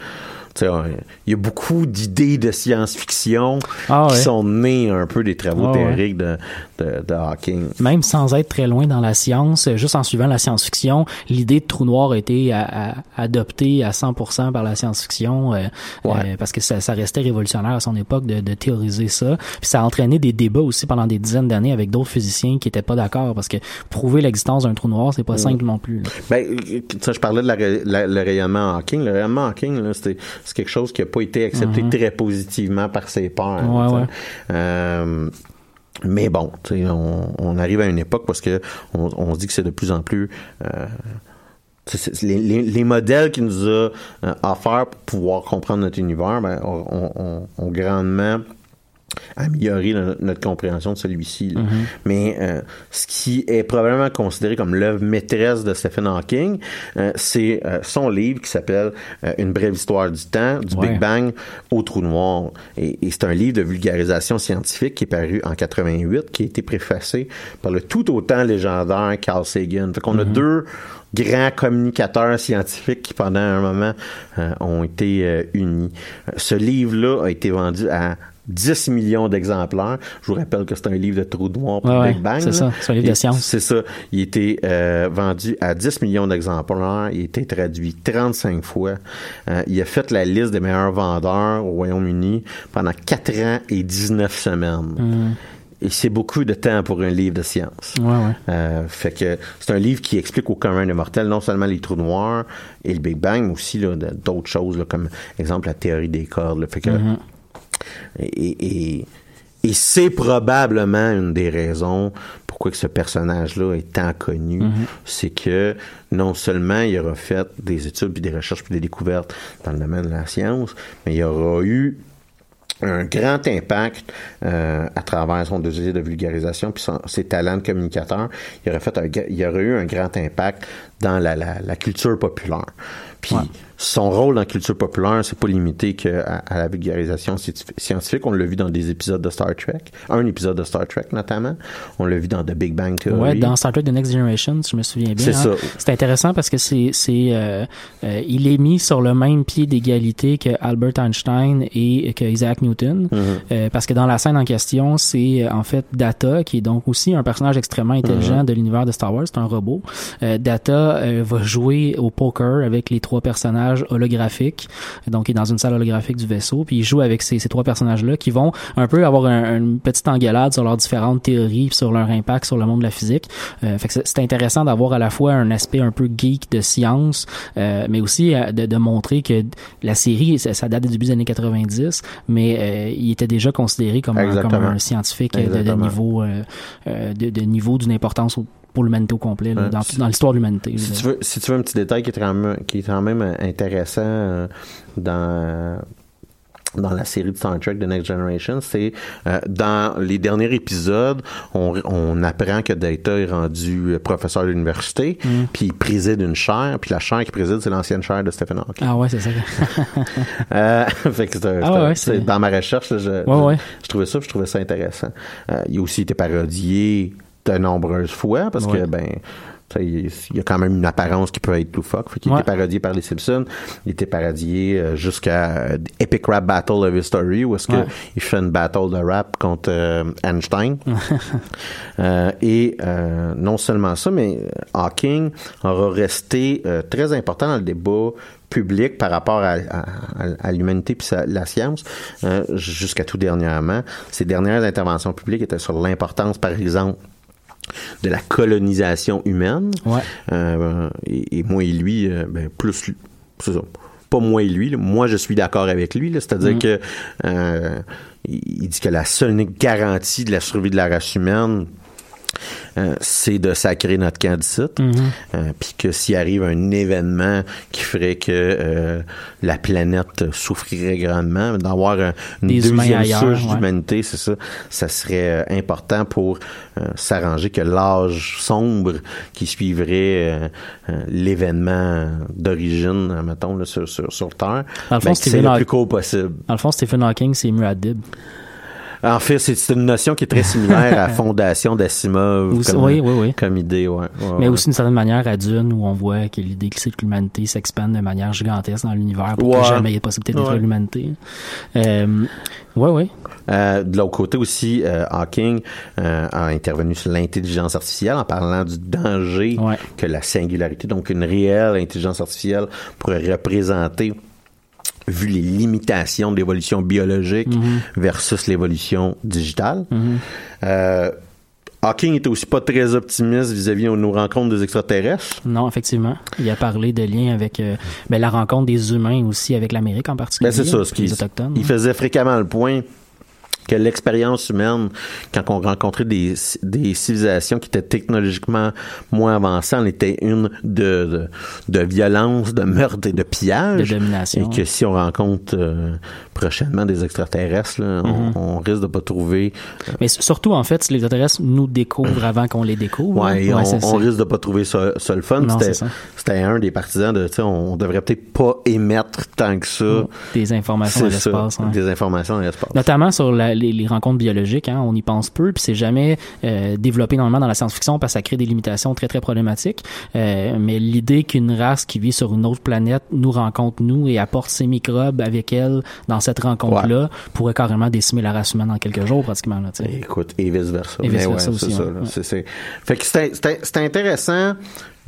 il y a beaucoup d'idées de science-fiction Ah qui ouais. sont nées un peu des travaux Ah ouais. théoriques de, de, de Hawking. Même sans être très loin dans la science, juste en suivant la science-fiction, l'idée de trou noir a été à- à- adoptée à 100% par la science-fiction euh, Ouais. euh, parce que ça, ça restait révolutionnaire à son époque de, de théoriser ça. Puis ça a entraîné des débats aussi pendant des dizaines d'années avec d'autres physiciens qui étaient pas d'accord parce que prouver l'existence d'un trou noir, c'est pas simple non plus. là. Ben, euh, ça, je parlais de la, la- le rayonnement Hawking. Le rayonnement Hawking, là, c'était, c'est quelque chose qui a pas été accepté Mhm. très positivement par ses pairs. Ouais, ouais. Euh, mais bon, on, on arrive à une époque parce que on, on se dit que c'est de plus en plus euh, les, les- les modèles qu'il nous a euh, offerts pour pouvoir comprendre notre univers ben, ont grandement amélioré no- notre compréhension de celui-ci. là. Mais euh, ce qui est probablement considéré comme l'œuvre maîtresse de Stephen Hawking, euh, c'est euh, son livre qui s'appelle euh, Une brève histoire du temps, du Ouais. Big Bang au trou noir. Et, et c'est un livre de vulgarisation scientifique qui est paru en 88, qui a été préfacé par le tout autant légendaire Carl Sagan. Fait qu'on a deux grands communicateurs scientifiques qui pendant un moment euh, ont été euh, unis. Ce livre-là a été vendu à 10 millions d'exemplaires. Je vous rappelle que c'est un livre de trou noir pour Ouais, Big Bang. c'est ça, c'est un livre de science. C'est ça. Il a été euh, vendu à 10 millions d'exemplaires. Il a été traduit 35 fois. Euh, il a fait la liste des meilleurs vendeurs au Royaume-Uni pendant 4 ans et 19 semaines. Mhm. Et c'est beaucoup de temps pour un livre de science. Ouais, ouais. Euh, fait que c'est un livre qui explique au commun des mortels non seulement les trous noirs et le Big Bang, mais aussi d'autres choses, là, comme exemple la théorie des cordes. là. Fait que Mhm. Et, et, et c'est probablement une des raisons pourquoi que ce personnage-là est tant connu. Mhm. C'est que non seulement il aura fait des études, puis des recherches, puis des découvertes dans le domaine de la science, mais il aura eu un grand impact euh, à travers son désir de vulgarisation puis son- ses talents de communicateur. Il aurait fait un, il aurait eu un grand impact dans la, la, la culture populaire. Puis son rôle dans la culture populaire, c'est pas limité que à, à la vulgarisation scientifi- scientifique. On l'a vu dans des épisodes de Star Trek, un épisode de Star Trek notamment. On l'a vu dans The Big Bang Theory. Ouais, dans Star Trek The Next Generation, si je me souviens bien. C'est hein. ça. C'est intéressant parce que c'est, c'est, euh, euh, il est mis sur le même pied d'égalité que Albert Einstein et que Isaac Newton, Mhm. Euh, parce que dans la scène en question, c'est euh, en fait Data qui est donc aussi un personnage extrêmement intelligent Mhm. de l'univers de Star Wars. C'est un robot. Euh, Data va jouer au poker avec les trois personnages holographiques. Donc, il est dans une salle holographique du vaisseau, puis il joue avec ces, ces trois personnages-là qui vont un peu avoir un- une petite engueulade sur leurs différentes théories, puis sur leur impact sur le monde de la physique. Euh, fait que c'est- intéressant d'avoir à la fois un aspect un peu geek de science, euh, mais aussi euh, de, de montrer que la série, ça, ça date du début des années 90, mais euh, il était déjà considéré comme, un, comme Exactement. un scientifique de, niveau de, de niveau d'une importance pour l'humanité au complet, là, dans, dans l'histoire de l'humanité. Si tu veux, si tu veux un petit détail qui est quand même, qui est quand même euh, intéressant euh, dans dans la série de Star Trek The Next Generation, c'est euh, dans les derniers épisodes, on, on apprend que Data est rendu professeur de l'université, Mm. puis il préside une chaire, puis la chaire qu'il préside, c'est l'ancienne chaire de Stephen Hawking. Ah ouais, c'est ça. Euh, fait que Ah ouais, c'est- dans ma recherche, là, je, Ouais, je, ouais. je trouvais ça, je trouvais ça intéressant. Euh, il a aussi été parodié de nombreuses fois parce que ben il y a quand même une apparence qui peut être loufoque. Fait qu'il Ouais. était parodié par les Simpsons. Il était parodié euh, jusqu'à euh, Epic Rap Battle of History où est-ce Ouais. fait une battle de rap contre euh, Einstein. Euh, et euh, non seulement ça, mais Hawking aura resté très important dans le débat public par rapport à, à- l'humanité puis la science jusqu'à tout dernièrement. Ses dernières interventions publiques étaient sur l'importance, par exemple, de la colonisation humaine. Ouais. Euh, et, et moi et lui, euh, ben, plus ça. Pas moi et lui, là. moi je suis d'accord avec lui, c'est-à-dire Mhm. que euh, il dit que la seule garantie de la survie de la race humaine, euh, c'est de sacrer notre camp d'ici. Mhm. Euh, puis que s'il arrive un événement qui ferait que euh, la planète souffrirait grandement, d'avoir un- une Des deuxième souche ouais. d'humanité, c'est ça, ça serait important pour s'arranger que l'âge sombre qui suivrait l'événement d'origine, mettons, là, sur, sur, sur Terre, ben, c'est le plus court possible. Dans le fond, Stephen Hawking, c'est Muad'Dib. En fait, c'est une notion qui est très similaire à Fondation d'Asimov comme, oui, oui, oui. comme idée, ouais. Ouais, Mais ouais. aussi d'une certaine manière à Dune, où on voit que l'idée que c'est que l'humanité s'expande de manière gigantesque dans l'univers pour que jamais il y ait possibilité d'être l'humanité. Euh, ouais, ouais. Euh, de l'autre côté aussi, euh, Hawking euh, a intervenu sur l'intelligence artificielle en parlant du danger Ouais. que la singularité, donc une réelle intelligence artificielle, pourrait représenter vu les limitations de l'évolution biologique Mhm. versus l'évolution digitale. Euh, Hawking était aussi pas très optimiste vis-à-vis de nos rencontres des extraterrestres. Non, effectivement. Il a parlé de liens avec euh, ben, la rencontre des humains aussi avec l'Amérique en particulier. Ben, c'est ça, ce les Autochtones. il faisait fréquemment le point que l'expérience humaine, quand on rencontrait des, des civilisations qui étaient technologiquement moins avancées, en était une de, de, de violence, de meurtre et de pillage. De domination. Et que si on rencontre euh, prochainement des extraterrestres, là, on, on risque de pas trouver... Mais s- surtout, en fait, si les extraterrestres nous découvrent avant qu'on les découvre. Ouais, Ouais, on, on risque de pas trouver ça, ça le fun. C'était- un des partisans de, sais, on devrait peut-être pas émettre tant que ça. Des informations ça, l'espace. ouais. Des informations dans l'espace. Notamment sur la- les, les rencontres biologiques, hein, on y pense peu, puis c'est jamais euh, développé normalement dans la science-fiction parce que ça crée des limitations très très problématiques. Euh, mais l'idée qu'une race qui vit sur une autre planète nous rencontre nous et apporte ses microbes avec elle dans cette rencontre-là pourrait carrément décimer la race humaine en quelques jours pratiquement. Là. Écoute, et vice versa. Et Mais vice-versa ouais, aussi, c'est ouais, Fait que c'était intéressant.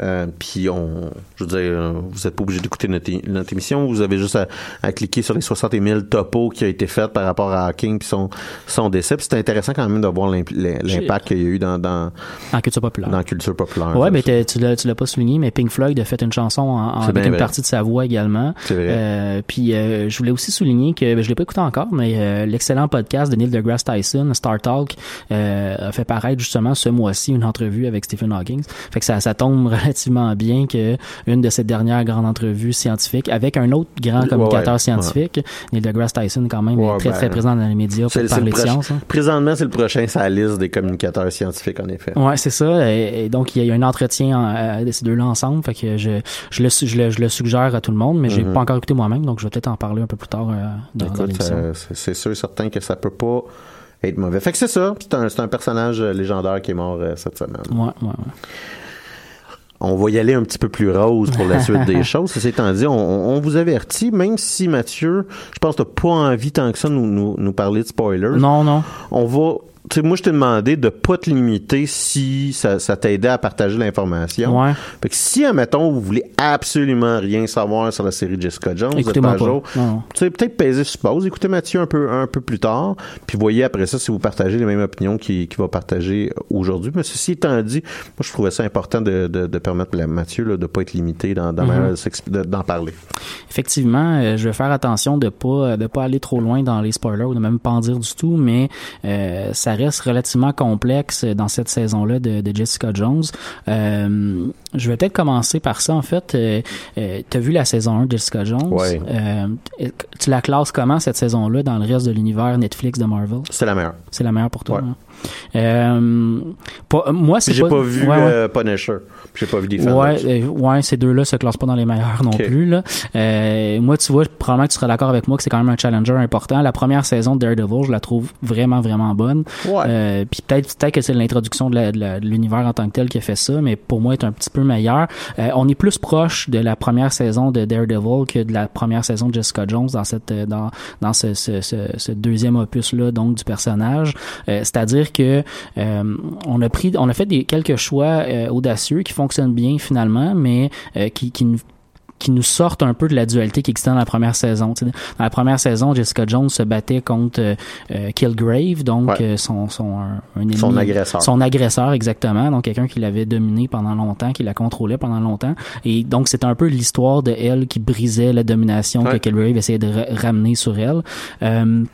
Euh, puis on, je veux dire, euh, vous êtes pas obligé d'écouter notre, émission. Vous avez juste à, à cliquer sur les 60 000 topos qui a été fait par rapport à Hawking puis son, son décès. C'était intéressant quand même de voir l'imp- l'impact qu'il y a eu dans, dans, En culture populaire. dans la culture populaire. Ouais, mais tu l'as, tu l'as pas souligné, mais Pink Floyd a fait une chanson en, en- C'est une partie de sa voix également. C'est vrai. Euh, puis euh, je voulais aussi souligner que ben, je l'ai pas écouté encore, mais euh, l'excellent podcast de Neil deGrasse Tyson, Star Talk, a fait paraître justement ce mois-ci une entrevue avec Stephen Hawking. Fait que ça, ça tombe relativement bien que une de ses dernières grandes entrevues scientifiques avec un autre grand communicateur ouais, scientifique, Neil deGrasse Tyson quand même est très ben, très présent dans les médias pour parler science. hein. Présentement, c'est le prochain la liste des communicateurs scientifiques, en effet. Ouais, c'est ça. Et, et donc, il y a eu un entretien en- euh, de ces deux-là ensemble. Fait que je, je, le, su- je, le, je le suggère à tout le monde, mais j'ai Mhm. pas encore écouté moi-même, donc je vais peut-être en parler un peu plus tard euh, dans, euh, c'est sûr et certain que ça peut pas être mauvais. Fait que c'est ça. C'est un, personnage légendaire qui est mort euh, cette semaine. Ouais, ouais, ouais. On va y aller un petit peu plus rose pour la suite des choses. Ceci étant dit, on, vous avertit, même si Mathieu, je pense que t'as pas envie tant que ça de nous, nous, nous parler de spoilers. Non, non. On va. Tu sais, moi, je t'ai demandé de pas te limiter si ça, ça t'aidait à partager l'information. Ouais. Fait que si, admettons, vous voulez absolument rien savoir sur la série Jessica Jones, Écoutez-moi peut-être peser sur pause, écoutez Mathieu un peu, un peu plus tard, puis voyez après ça si vous partagez les mêmes opinions qu'il va partager aujourd'hui. Mais ceci étant dit, moi, je trouvais ça important de, de, de permettre à Mathieu là, de pas être limité dans, dans Mhm. d'en parler. Effectivement, euh, je vais faire attention de pas de pas aller trop loin dans les spoilers ou de même pas en dire du tout, mais euh, ça reste relativement complexe dans cette saison-là de, de Jessica Jones. Euh, je vais peut-être commencer par ça en fait. Euh, euh, T'as vu la saison 1 de Jessica Jones? Ouais. Euh, tu la classes comment cette saison-là dans le reste de l'univers Netflix de Marvel? C'est la meilleure. C'est la meilleure pour toi. Ouais. hein? Euh, pas- moi, c'est J'ai pas, vu ouais, euh, Punisher. J'ai pas vu des. Ouais, euh, ouais, ces deux-là se classent pas dans les meilleurs non plus. Là. Euh, moi, tu vois, probablement que tu seras d'accord avec moi que c'est quand même un challenger important. La première saison de Daredevil, je la trouve vraiment, vraiment bonne. Ouais. Euh, puis peut-être peut-être que c'est l'introduction de l'univers en tant que tel qui a fait ça, mais pour moi, est un petit peu meilleur. Euh, on est plus proche de la première saison de Daredevil que de la première saison de Jessica Jones dans cette dans dans ce, ce, ce, ce deuxième opus là donc du personnage. Euh, C'est-à-dire que euh, on a pris, on a fait des quelques choix euh, audacieux qui fonctionnent bien finalement, mais euh, qui, qui nous qui nous sortent un peu de la dualité qui existait dans la première saison. Dans la première saison, Jessica Jones se battait contre euh, euh, Killgrave, donc Ouais. euh, son, son un, un ennemi, Son agresseur. son agresseur exactement, donc quelqu'un qui l'avait dominé pendant longtemps, qui la contrôlait pendant longtemps, et donc c'était un peu l'histoire de elle qui brisait la domination Ouais. que Killgrave essayait de ra- ramener sur elle. Euh,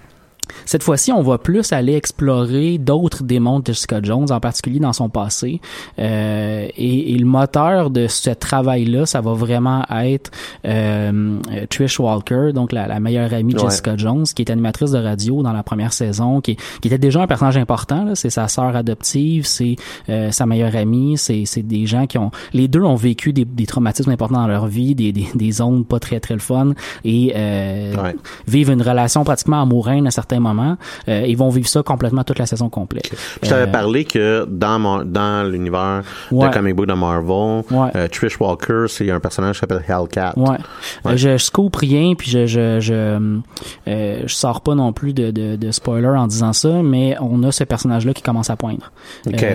cette fois-ci, on va plus aller explorer d'autres démons de Jessica Jones, en particulier dans son passé. Euh, et, et le moteur de ce travail-là, ça va vraiment être euh, Trish Walker, donc la, la meilleure amie de Ouais. Jessica Jones, qui est animatrice de radio dans la première saison, qui, qui était déjà un personnage important. C'est sa sœur adoptive, c'est euh, sa meilleure amie, c'est des gens qui ont... Les deux ont vécu des, des traumatismes importants dans leur vie, des, des, des zones pas très très le fun, et euh, Ouais. vivent une relation pratiquement amoureuse à certains moments. Euh, ils vont vivre ça complètement toute la saison complète. Je t'avais Euh, parlé que dans mon, dans l'univers Ouais. de comic book de Marvel, Ouais. euh, Trish Walker, c'est un personnage qui s'appelle Hellcat. Ouais. Ouais. Je, scoop rien, puis je je je, je sors pas non plus de, de, de spoiler en disant ça, mais on a ce personnage-là qui commence à poindre.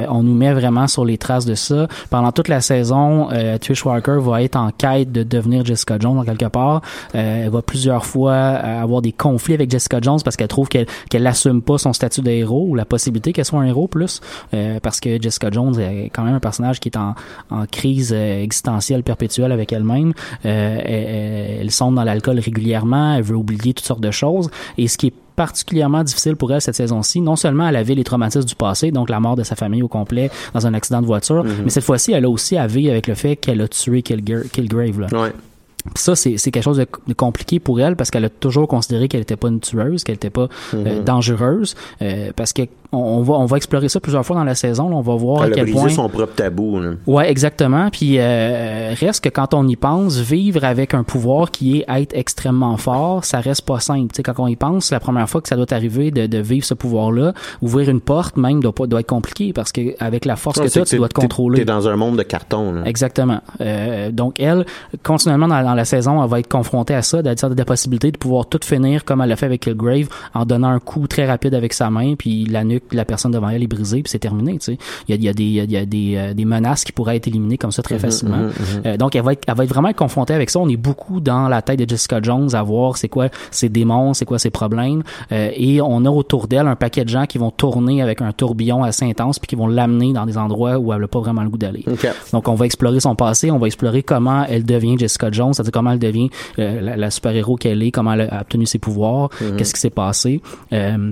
On nous met vraiment sur les traces de ça. Pendant toute la saison, Trish Walker va être en quête de devenir Jessica Jones en quelque part. Elle va plusieurs fois avoir des conflits avec Jessica Jones parce qu'elle trouve trouve qu'elle qu'elle assume pas son statut de héros ou la possibilité qu'elle soit un héros plus euh, parce que Jessica Jones est quand même un personnage qui est en, en crise euh, existentielle perpétuelle avec elle-même. Euh, elle, elle sombre dans l'alcool régulièrement, elle veut oublier toutes sortes de choses et ce qui est particulièrement difficile pour elle cette saison-ci. Non seulement elle avait les traumatismes du passé, donc la mort de sa famille au complet dans un accident de voiture, mais cette fois-ci, elle a aussi à vivre avec le fait qu'elle a tué Kilgra- Kilgrave. Là. Ouais. Ça, c'est c'est quelque chose de, de compliqué pour elle parce qu'elle a toujours considéré qu'elle était pas une tueuse, qu'elle était pas euh, dangereuse. euh, parce que on, va on va explorer ça plusieurs fois dans la saison. là. on va voir à quel point. son propre tabou. Là. Ouais, exactement. Puis euh, reste que quand on y pense, vivre avec un pouvoir qui est être extrêmement fort, ça reste pas simple. Tu sais, quand on y pense, la première fois que ça doit arriver de, de vivre ce pouvoir-là, ouvrir une porte même doit pas doit être compliqué parce que avec la force que tu as, tu dois te contrôler. T'es dans un monde de carton. Là. Exactement. Euh, donc elle, continuellement dans, dans la saison, elle va être confrontée à ça, d'être de la possibilité de pouvoir tout finir comme elle l'a fait avec Kilgrave, en donnant un coup très rapide avec sa main, puis la nuque de la personne devant elle est brisée, puis c'est terminé. Tu sais, il y a, il y a des, il y a des, euh, des menaces qui pourraient être éliminées comme ça très facilement. Euh, donc elle va être, elle va être vraiment confrontée avec ça. On est beaucoup dans la tête de Jessica Jones à voir c'est quoi ses démons, c'est quoi ses problèmes, Euh, et on a autour d'elle un paquet de gens qui vont tourner avec un tourbillon assez intense, puis qui vont l'amener dans des endroits où elle n'a pas vraiment le goût d'aller. Donc, on va explorer son passé, on va explorer comment elle devient Jessica Jones, c'est-à-dire comment elle devient la, la super-héros qu'elle est, comment elle a obtenu ses pouvoirs, qu'est-ce qui s'est passé. Euh,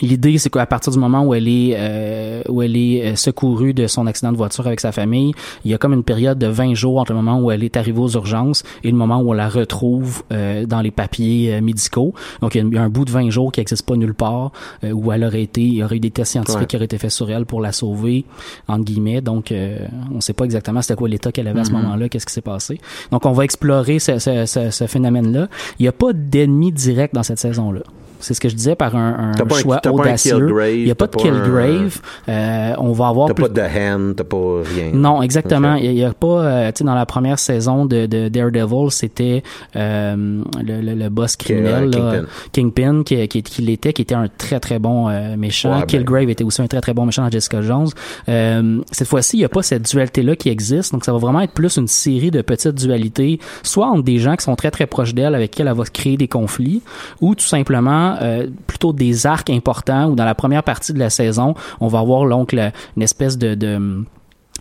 L'idée, c'est qu'à partir du moment où elle est euh, où elle est euh, secourue de son accident de voiture avec sa famille, il y a comme une période de 20 jours entre le moment où elle est arrivée aux urgences et le moment où on la retrouve euh, dans les papiers euh, médicaux. Donc il y, a un bout de 20 jours qui n'existe pas nulle part euh, où elle aurait été, il y aurait eu des tests scientifiques Ouais. qui auraient été faits sur elle pour la sauver entre guillemets. Donc euh, on sait pas exactement c'était quoi l'état qu'elle avait à ce moment-là, qu'est-ce qui s'est passé. Donc on va explorer ce, ce, ce, ce phénomène-là. Il n'y a pas d'ennemi direct dans cette saison-là. C'est ce que je disais par un, choix un audacieux. Killgrave, Il n'y a pas de un- Killgrave. Euh, on va avoir T'as plus- pas de hand, t'as pas rien. non, exactement. Il y a pas, euh, tu sais, dans la première saison de, de Daredevil, c'était euh, le, le, le boss criminel, Kingpin. là, Kingpin, qui, qui, qui l'était, qui était un très très bon euh, méchant. Ouais, ben- Killgrave était aussi un très très bon méchant dans Jessica Jones. Euh, cette fois-ci, il y a pas cette dualité-là qui existe, donc ça va vraiment être plus une série de petites dualités, soit entre des gens qui sont très très proches d'elle, avec qui elle va créer des conflits, ou tout simplement euh, plutôt des arcs importants, où dans la première partie de la saison, on va avoir donc une espèce de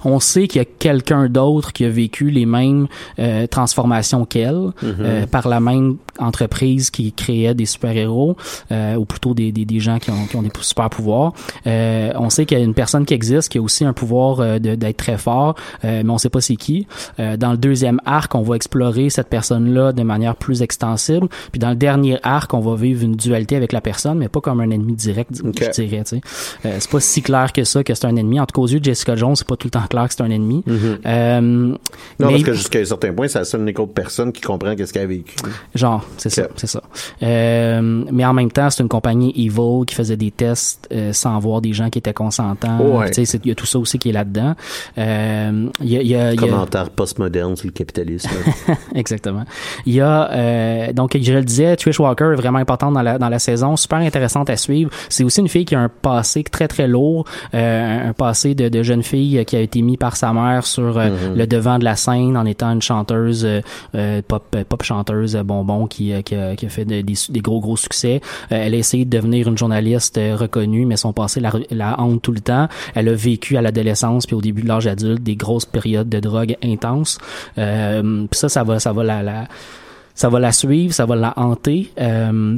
on sait qu'il y a quelqu'un d'autre qui a vécu les mêmes euh, transformations qu'elle euh, par la même entreprise qui créait des super-héros euh, ou plutôt des, des, des gens qui ont, qui ont des super pouvoirs. Euh, on sait qu'il y a une personne qui existe qui a aussi un pouvoir euh, d'être très fort, euh, mais on sait pas c'est qui. Euh, dans le deuxième arc, on va explorer cette personne-là de manière plus extensible. Puis dans le dernier arc, on va vivre une dualité avec la personne, mais pas comme un ennemi direct, je dirais. Euh, c'est pas si clair que ça que c'est un ennemi. En tout cas, aux yeux de Jessica Jones, c'est pas tout le temps clair que c'est un ennemi. Euh, Non, mais- parce que jusqu'à un certain point, c'est la seule autre personne qui comprend qu'est-ce qu'elle a vécu. Genre, c'est ça, c'est ça. Euh, mais en même temps, c'est une compagnie evil qui faisait des tests euh, sans voir des gens qui étaient consentants. Il y a tout ça aussi qui est là-dedans. Euh, Il y a, y a- y a- Commentaire postmoderne sur le capitalisme. Exactement. Il y a euh, donc je le disais, Trish Walker est vraiment importante dans la dans la saison, super intéressante à suivre. C'est aussi une fille qui a un passé très très lourd, un passé de, de jeune fille qui a été mis par sa mère sur euh, le devant de la scène en étant une chanteuse euh, euh, pop pop chanteuse bonbon qui qui a, qui a fait de- des, gros gros succès. Elle a essayé de devenir une journaliste reconnue, mais son passé la, la hante tout le temps. Elle a vécu à l'adolescence puis au début de l'âge adulte des grosses périodes de drogue intenses. Puis ça, ça va, ça va la, la, ça va la suivre, ça va la hanter. Euh,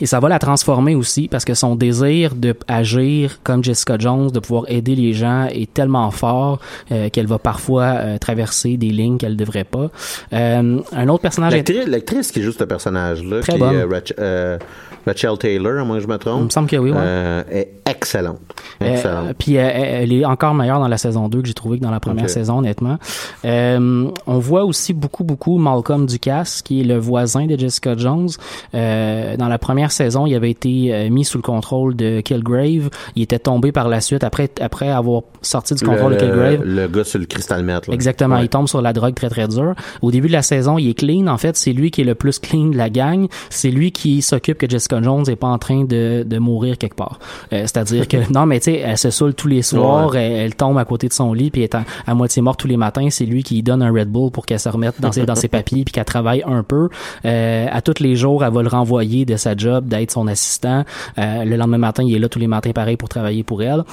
et ça va la transformer aussi parce que son désir de agir comme Jessica Jones, de pouvoir aider les gens est tellement fort euh, qu'elle va parfois euh, traverser des lignes qu'elle devrait pas. Euh, un autre personnage L'actrice l'actrice qui joue ce personnage-là, Très qui bonne. est euh, euh, Rachel Taylor, à moins que je me trompe, Il me semble que oui, ouais. euh, est excellente. Euh, Excellente. puis euh, elle est encore meilleure dans la saison 2 que j'ai trouvé que dans la première saison, honnêtement. Euh, on voit aussi beaucoup, beaucoup Malcolm Ducasse, qui est le voisin de Jessica Jones. Dans la première saison, il avait été mis sous le contrôle de Kilgrave. Il était tombé par la suite après après avoir sorti du contrôle le, de Kilgrave. le gars sur le cristal meth. Exactement, Ouais. il tombe sur la drogue très très dur. Au début de la saison, il est clean. En fait, c'est lui qui est le plus clean de la gang. C'est lui qui s'occupe que Jessica Jones est pas en train de, de mourir quelque part. Euh, C'est-à-dire que non, mais tu sais, elle se saoule tous les soirs, Ouais. elle, elle tombe à côté de son lit puis est à, à moitié morte tous les matins. C'est lui qui lui donne un Red Bull pour qu'elle se remette dans ses dans ses papiers puis qu'elle travaille un peu. Euh, à tous les jours, elle va le renvoyer de sa job job d'être son assistant. Euh, le lendemain matin, il est là tous les matins pareil pour travailler pour elle.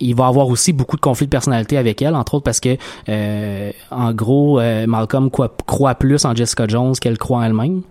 Il va avoir aussi beaucoup de conflits de personnalité avec elle, entre autres parce que, euh, en gros, euh, Malcolm croit, croit, plus en Jessica Jones qu'elle croit en elle-même.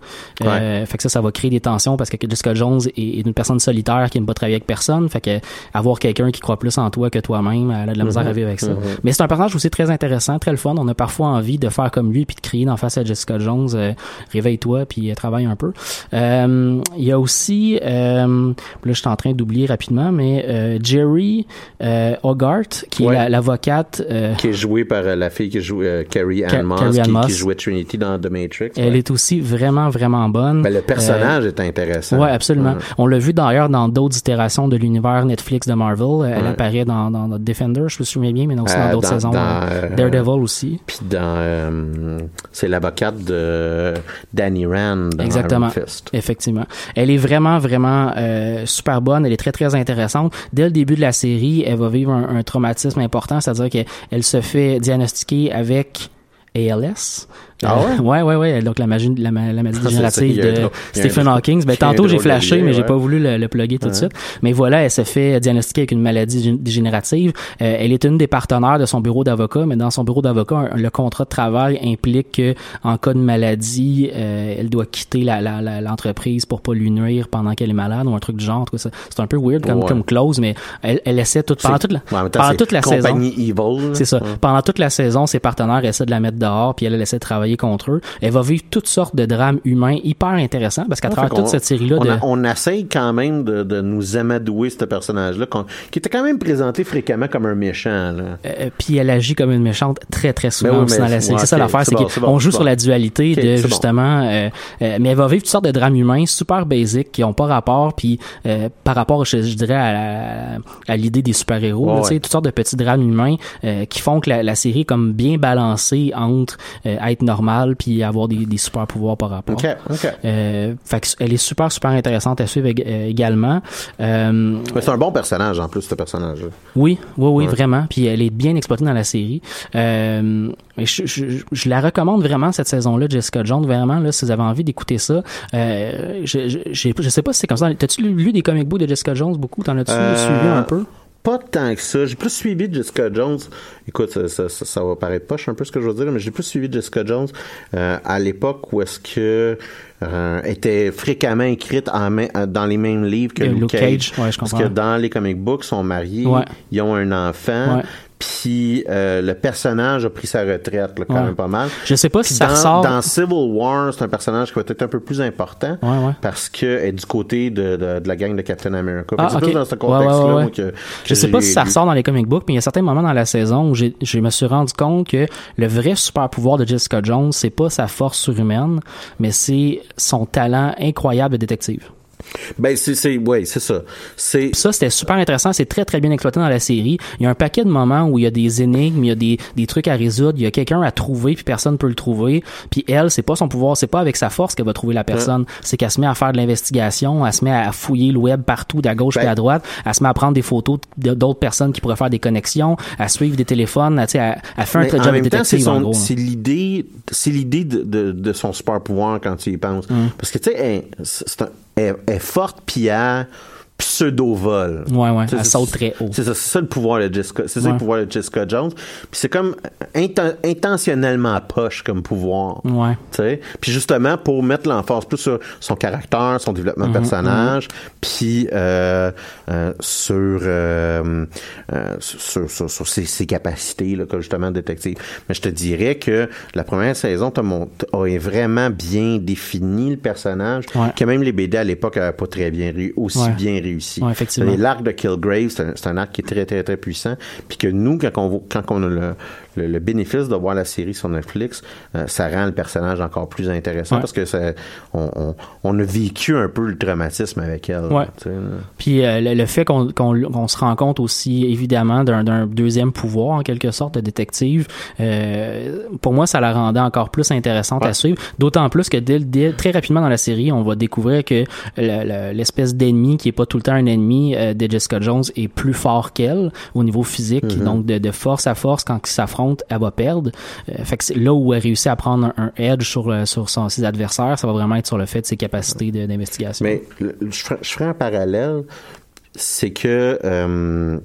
Euh, fait que ça, ça va créer des tensions parce que Jessica Jones est, est une personne solitaire qui n'aime pas travailler avec personne. Fait que avoir quelqu'un qui croit plus en toi que toi-même, elle a de la misère Mhm. à vivre avec ça. Mhm. Mais c'est un personnage aussi très intéressant, très le fun. On a parfois envie de faire comme lui puis de crier en face à Jessica Jones, euh, réveille-toi puis euh, travaille un peu. Euh, Il y a aussi, euh, là je suis en train d'oublier rapidement, mais euh, Jerry euh, Hogarth, qui Ouais. est la- l'avocate. euh, Qui est jouée par euh, la fille qui joue euh, Carrie Ca- Ann Moss, Carrie Ann qui, Moss. qui jouait Trinity dans The Matrix. Elle ouais. est aussi vraiment, vraiment bonne. Ben, le personnage est intéressant. Ouais, absolument. Ouais. On l'a vu d'ailleurs dans d'autres itérations de l'univers Netflix de Marvel. Elle apparaît dans, dans, dans Defender, je me souviens bien, mais aussi dans d'autres saisons. dans, euh, Daredevil aussi. Puis dans. c'est l'avocate de Danny Rand dans Exactement. Iron Fist. Effectivement. Elle est vraiment, vraiment super bonne. Elle est très, très intéressante. Dès le début de la série, elle va vivre un, un traumatisme important, c'est-à-dire qu'elle elle se fait diagnostiquer avec ALS. Ah ouais? Euh, ouais, ouais, ouais. Donc la magie, la, la maladie dégénérative de Stephen Hawking. Ben, tantôt j'ai flashé, mais j'ai ouais. pas voulu le, le plugger tout de Ouais. suite. Mais voilà, elle se fait diagnostiquer avec une maladie dé- dégénérative. Euh, elle est une des partenaires de son bureau d'avocat, mais dans son bureau d'avocat, le contrat de travail implique que en cas de maladie, euh, elle doit quitter la- la- la- l'entreprise pour pas lui nuire pendant qu'elle est malade ou un truc du genre. C'est un peu weird comme, Ouais. comme clause, mais elle, elle essaie tout, pendant toute la, ouais, pendant toute la saison. C'est ça. Ouais. Pendant toute la saison, ses partenaires essaient de la mettre dehors, puis elle, elle essaie de travailler contre eux. Elle va vivre toutes sortes de drames humains hyper intéressants, parce qu'à Ouais, travers toute cette série-là on, de... on essaye quand même de, de nous amadouer ce personnage-là, qui était quand même présenté fréquemment comme un méchant. Là. Euh, puis elle agit comme une méchante très très souvent Ben oui, dans la série. ouais, c'est ça l'affaire, c'est bon, qu'on bon, joue sur la dualité de justement, euh, euh, mais elle va vivre toutes sortes de drames humains super basiques qui ont pas rapport, puis euh, par rapport, je, je dirais à, l'idée des super héros, sais, ouais. toutes sortes de petits drames humains euh, qui font que la, la série est comme bien balancée entre euh, être normale puis avoir des, des super pouvoirs par rapport. OK, OK. Euh, fait que elle est super super intéressante à suivre euh, également. Euh, c'est un bon personnage en plus, ce personnage-là. oui, oui, oui, Ouais. vraiment. Puis elle est bien exploitée dans la série. Euh, je, je, je la recommande vraiment cette saison-là, Jessica Jones. Vraiment, là, si vous avez envie d'écouter ça, je, je, je sais pas si c'est comme ça. T'as-tu lu, lu des comic books de Jessica Jones beaucoup? T'en as-tu suivi un peu? Pas tant que ça. J'ai plus suivi Jessica Jones. Écoute, ça, ça, ça, ça va paraître poche un peu ce que je veux dire, mais j'ai plus suivi Jessica Jones euh, à l'époque où est-ce que euh, était fréquemment écrite en main- euh, dans les mêmes livres que Luke, Luke Cage. Cage, ouais, je Parce que dans les comic books, ils sont mariés, Ouais. ils ont un enfant, Ouais. Puis euh, le personnage a pris sa retraite, là, quand Ouais. même pas mal. Je sais pas si ça dans, ressort. dans Civil War, c'est un personnage qui va être un peu plus important Ouais, ouais. parce que est du côté de, de, de la gang de Captain America. Ah, c'est ok. plus dans ce contexte-là que, que Je sais pas si ça ressort dans les comic books, mais il y a certains moments dans la saison où j'ai- je me suis rendu compte que le vrai super pouvoir de Jessica Jones, c'est pas sa force surhumaine, mais c'est son talent incroyable de détective. Ben c'est c'est ouais, c'est ça. C'est ça, c'était super intéressant. C'est très, très bien exploité dans la série. Il y a un paquet de moments où il y a des énigmes, il y a des, des trucs à résoudre, il y a quelqu'un à trouver, puis personne peut le trouver. Puis elle, c'est pas son pouvoir, c'est pas avec sa force qu'elle va trouver la personne. C'est qu'elle se met à faire de l'investigation, elle se met à fouiller le web partout, d'à gauche Ben- et à droite. Elle se met à prendre des photos d'autres personnes qui pourraient faire des connexions, à suivre des téléphones, à, tu sais, à, à faire un très job de temps, c'est détective, en gros. hein. c'est l'idée c'est l'idée de, de, de son super pouvoir quand tu y penses. Mm. Parce que tu sais elle, c'est un- elle est forte puis elle pseudo-vol. Ouais, ouais, elle saute très haut. C'est ça, c'est ça le pouvoir de Jessica. C'est ça le pouvoir de Jessica Jones. Puis c'est comme inten- intentionnellement poche comme pouvoir. Ouais. Tu sais, puis justement pour mettre l'emphase plus sur son caractère, son développement de personnage, puis euh, euh, sur, euh, sur, sur, sur ses, ses capacités là, comme justement détective. Mais je te dirais que la première saison a vraiment bien défini le personnage, Ouais. que même les BD à l'époque n'avaient pas très bien aussi Ouais. bien réussi. Ouais, effectivement. Les- L'arc de Killgrave, c'est un, c'est un arc qui est très très très puissant, puis que nous quand on quand on a le, le, le bénéfice de voir la série sur Netflix, euh, ça rend le personnage encore plus intéressant Ouais. parce que ça, on, on, on a vécu un peu le traumatisme avec elle. Ouais. là. Puis euh, le, le fait qu'on se rend compte aussi évidemment d'un deuxième pouvoir en quelque sorte de détective, euh, pour moi ça la rendait encore plus intéressante Ouais. à suivre. D'autant plus que dès, dès- très rapidement dans la série, on va découvrir que le- le- l'espèce d'ennemi qui est pas tout le temps un ennemi de Jessica Jones est plus fort qu'elle au niveau physique, Mhm. donc de, de force à force quand ils s'affrontent elle va perdre. Euh, là où elle réussit à prendre un, edge sur, euh, sur ses adversaires, ça va vraiment être sur le fait de ses capacités d'investigation. Mais le- je ferai, je ferai un parallèle, c'est que euh,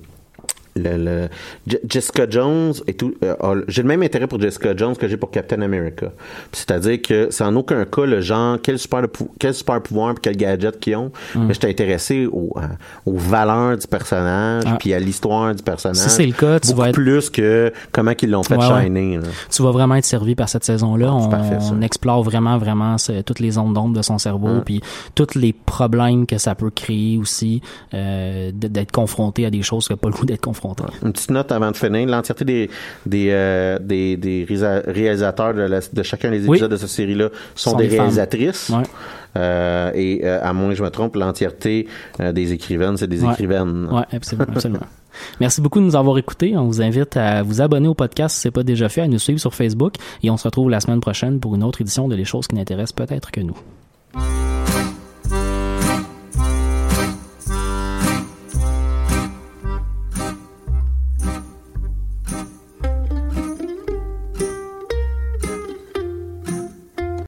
le, le- Je- Jessica Jones et tout, euh, j'ai le même intérêt pour Jessica Jones que j'ai pour Captain America. C'est-à-dire que c'est en aucun cas le genre quel super quel super pouvoir puis quel gadget qu'ils ont. Mm. Mais j'étais intéressé au, à- aux valeurs du personnage Ah. puis à l'histoire du personnage. Si c'est le cas, tu beaucoup vas être- plus que comment qu'ils l'ont fait Ouais, ouais. shiner. là. tu vas vraiment être servi par cette saison-là. Ah, c'est on, parfait, on explore vraiment, vraiment ce- toutes les ondes d'ombre de son cerveau, Mm. puis tous les problèmes que ça peut créer aussi, euh, d'être confronté à des choses n'ont pas le goût d'être confronté. Une petite note avant de finir. L'entièreté des, des, euh, des, des réalisateurs de, la- de chacun des Oui. épisodes de cette série-là sont, Sont des, réalisatrices. Ouais. Euh, et euh, à moins que je me trompe, l'entièreté des écrivaines, c'est des Ouais. écrivaines. Ouais, absolument. absolument. Merci beaucoup de nous avoir écoutés. On vous invite à vous abonner au podcast si ce n'est pas déjà fait, à nous suivre sur Facebook et on se retrouve la semaine prochaine pour une autre édition de Les choses qui n'intéressent peut-être que nous.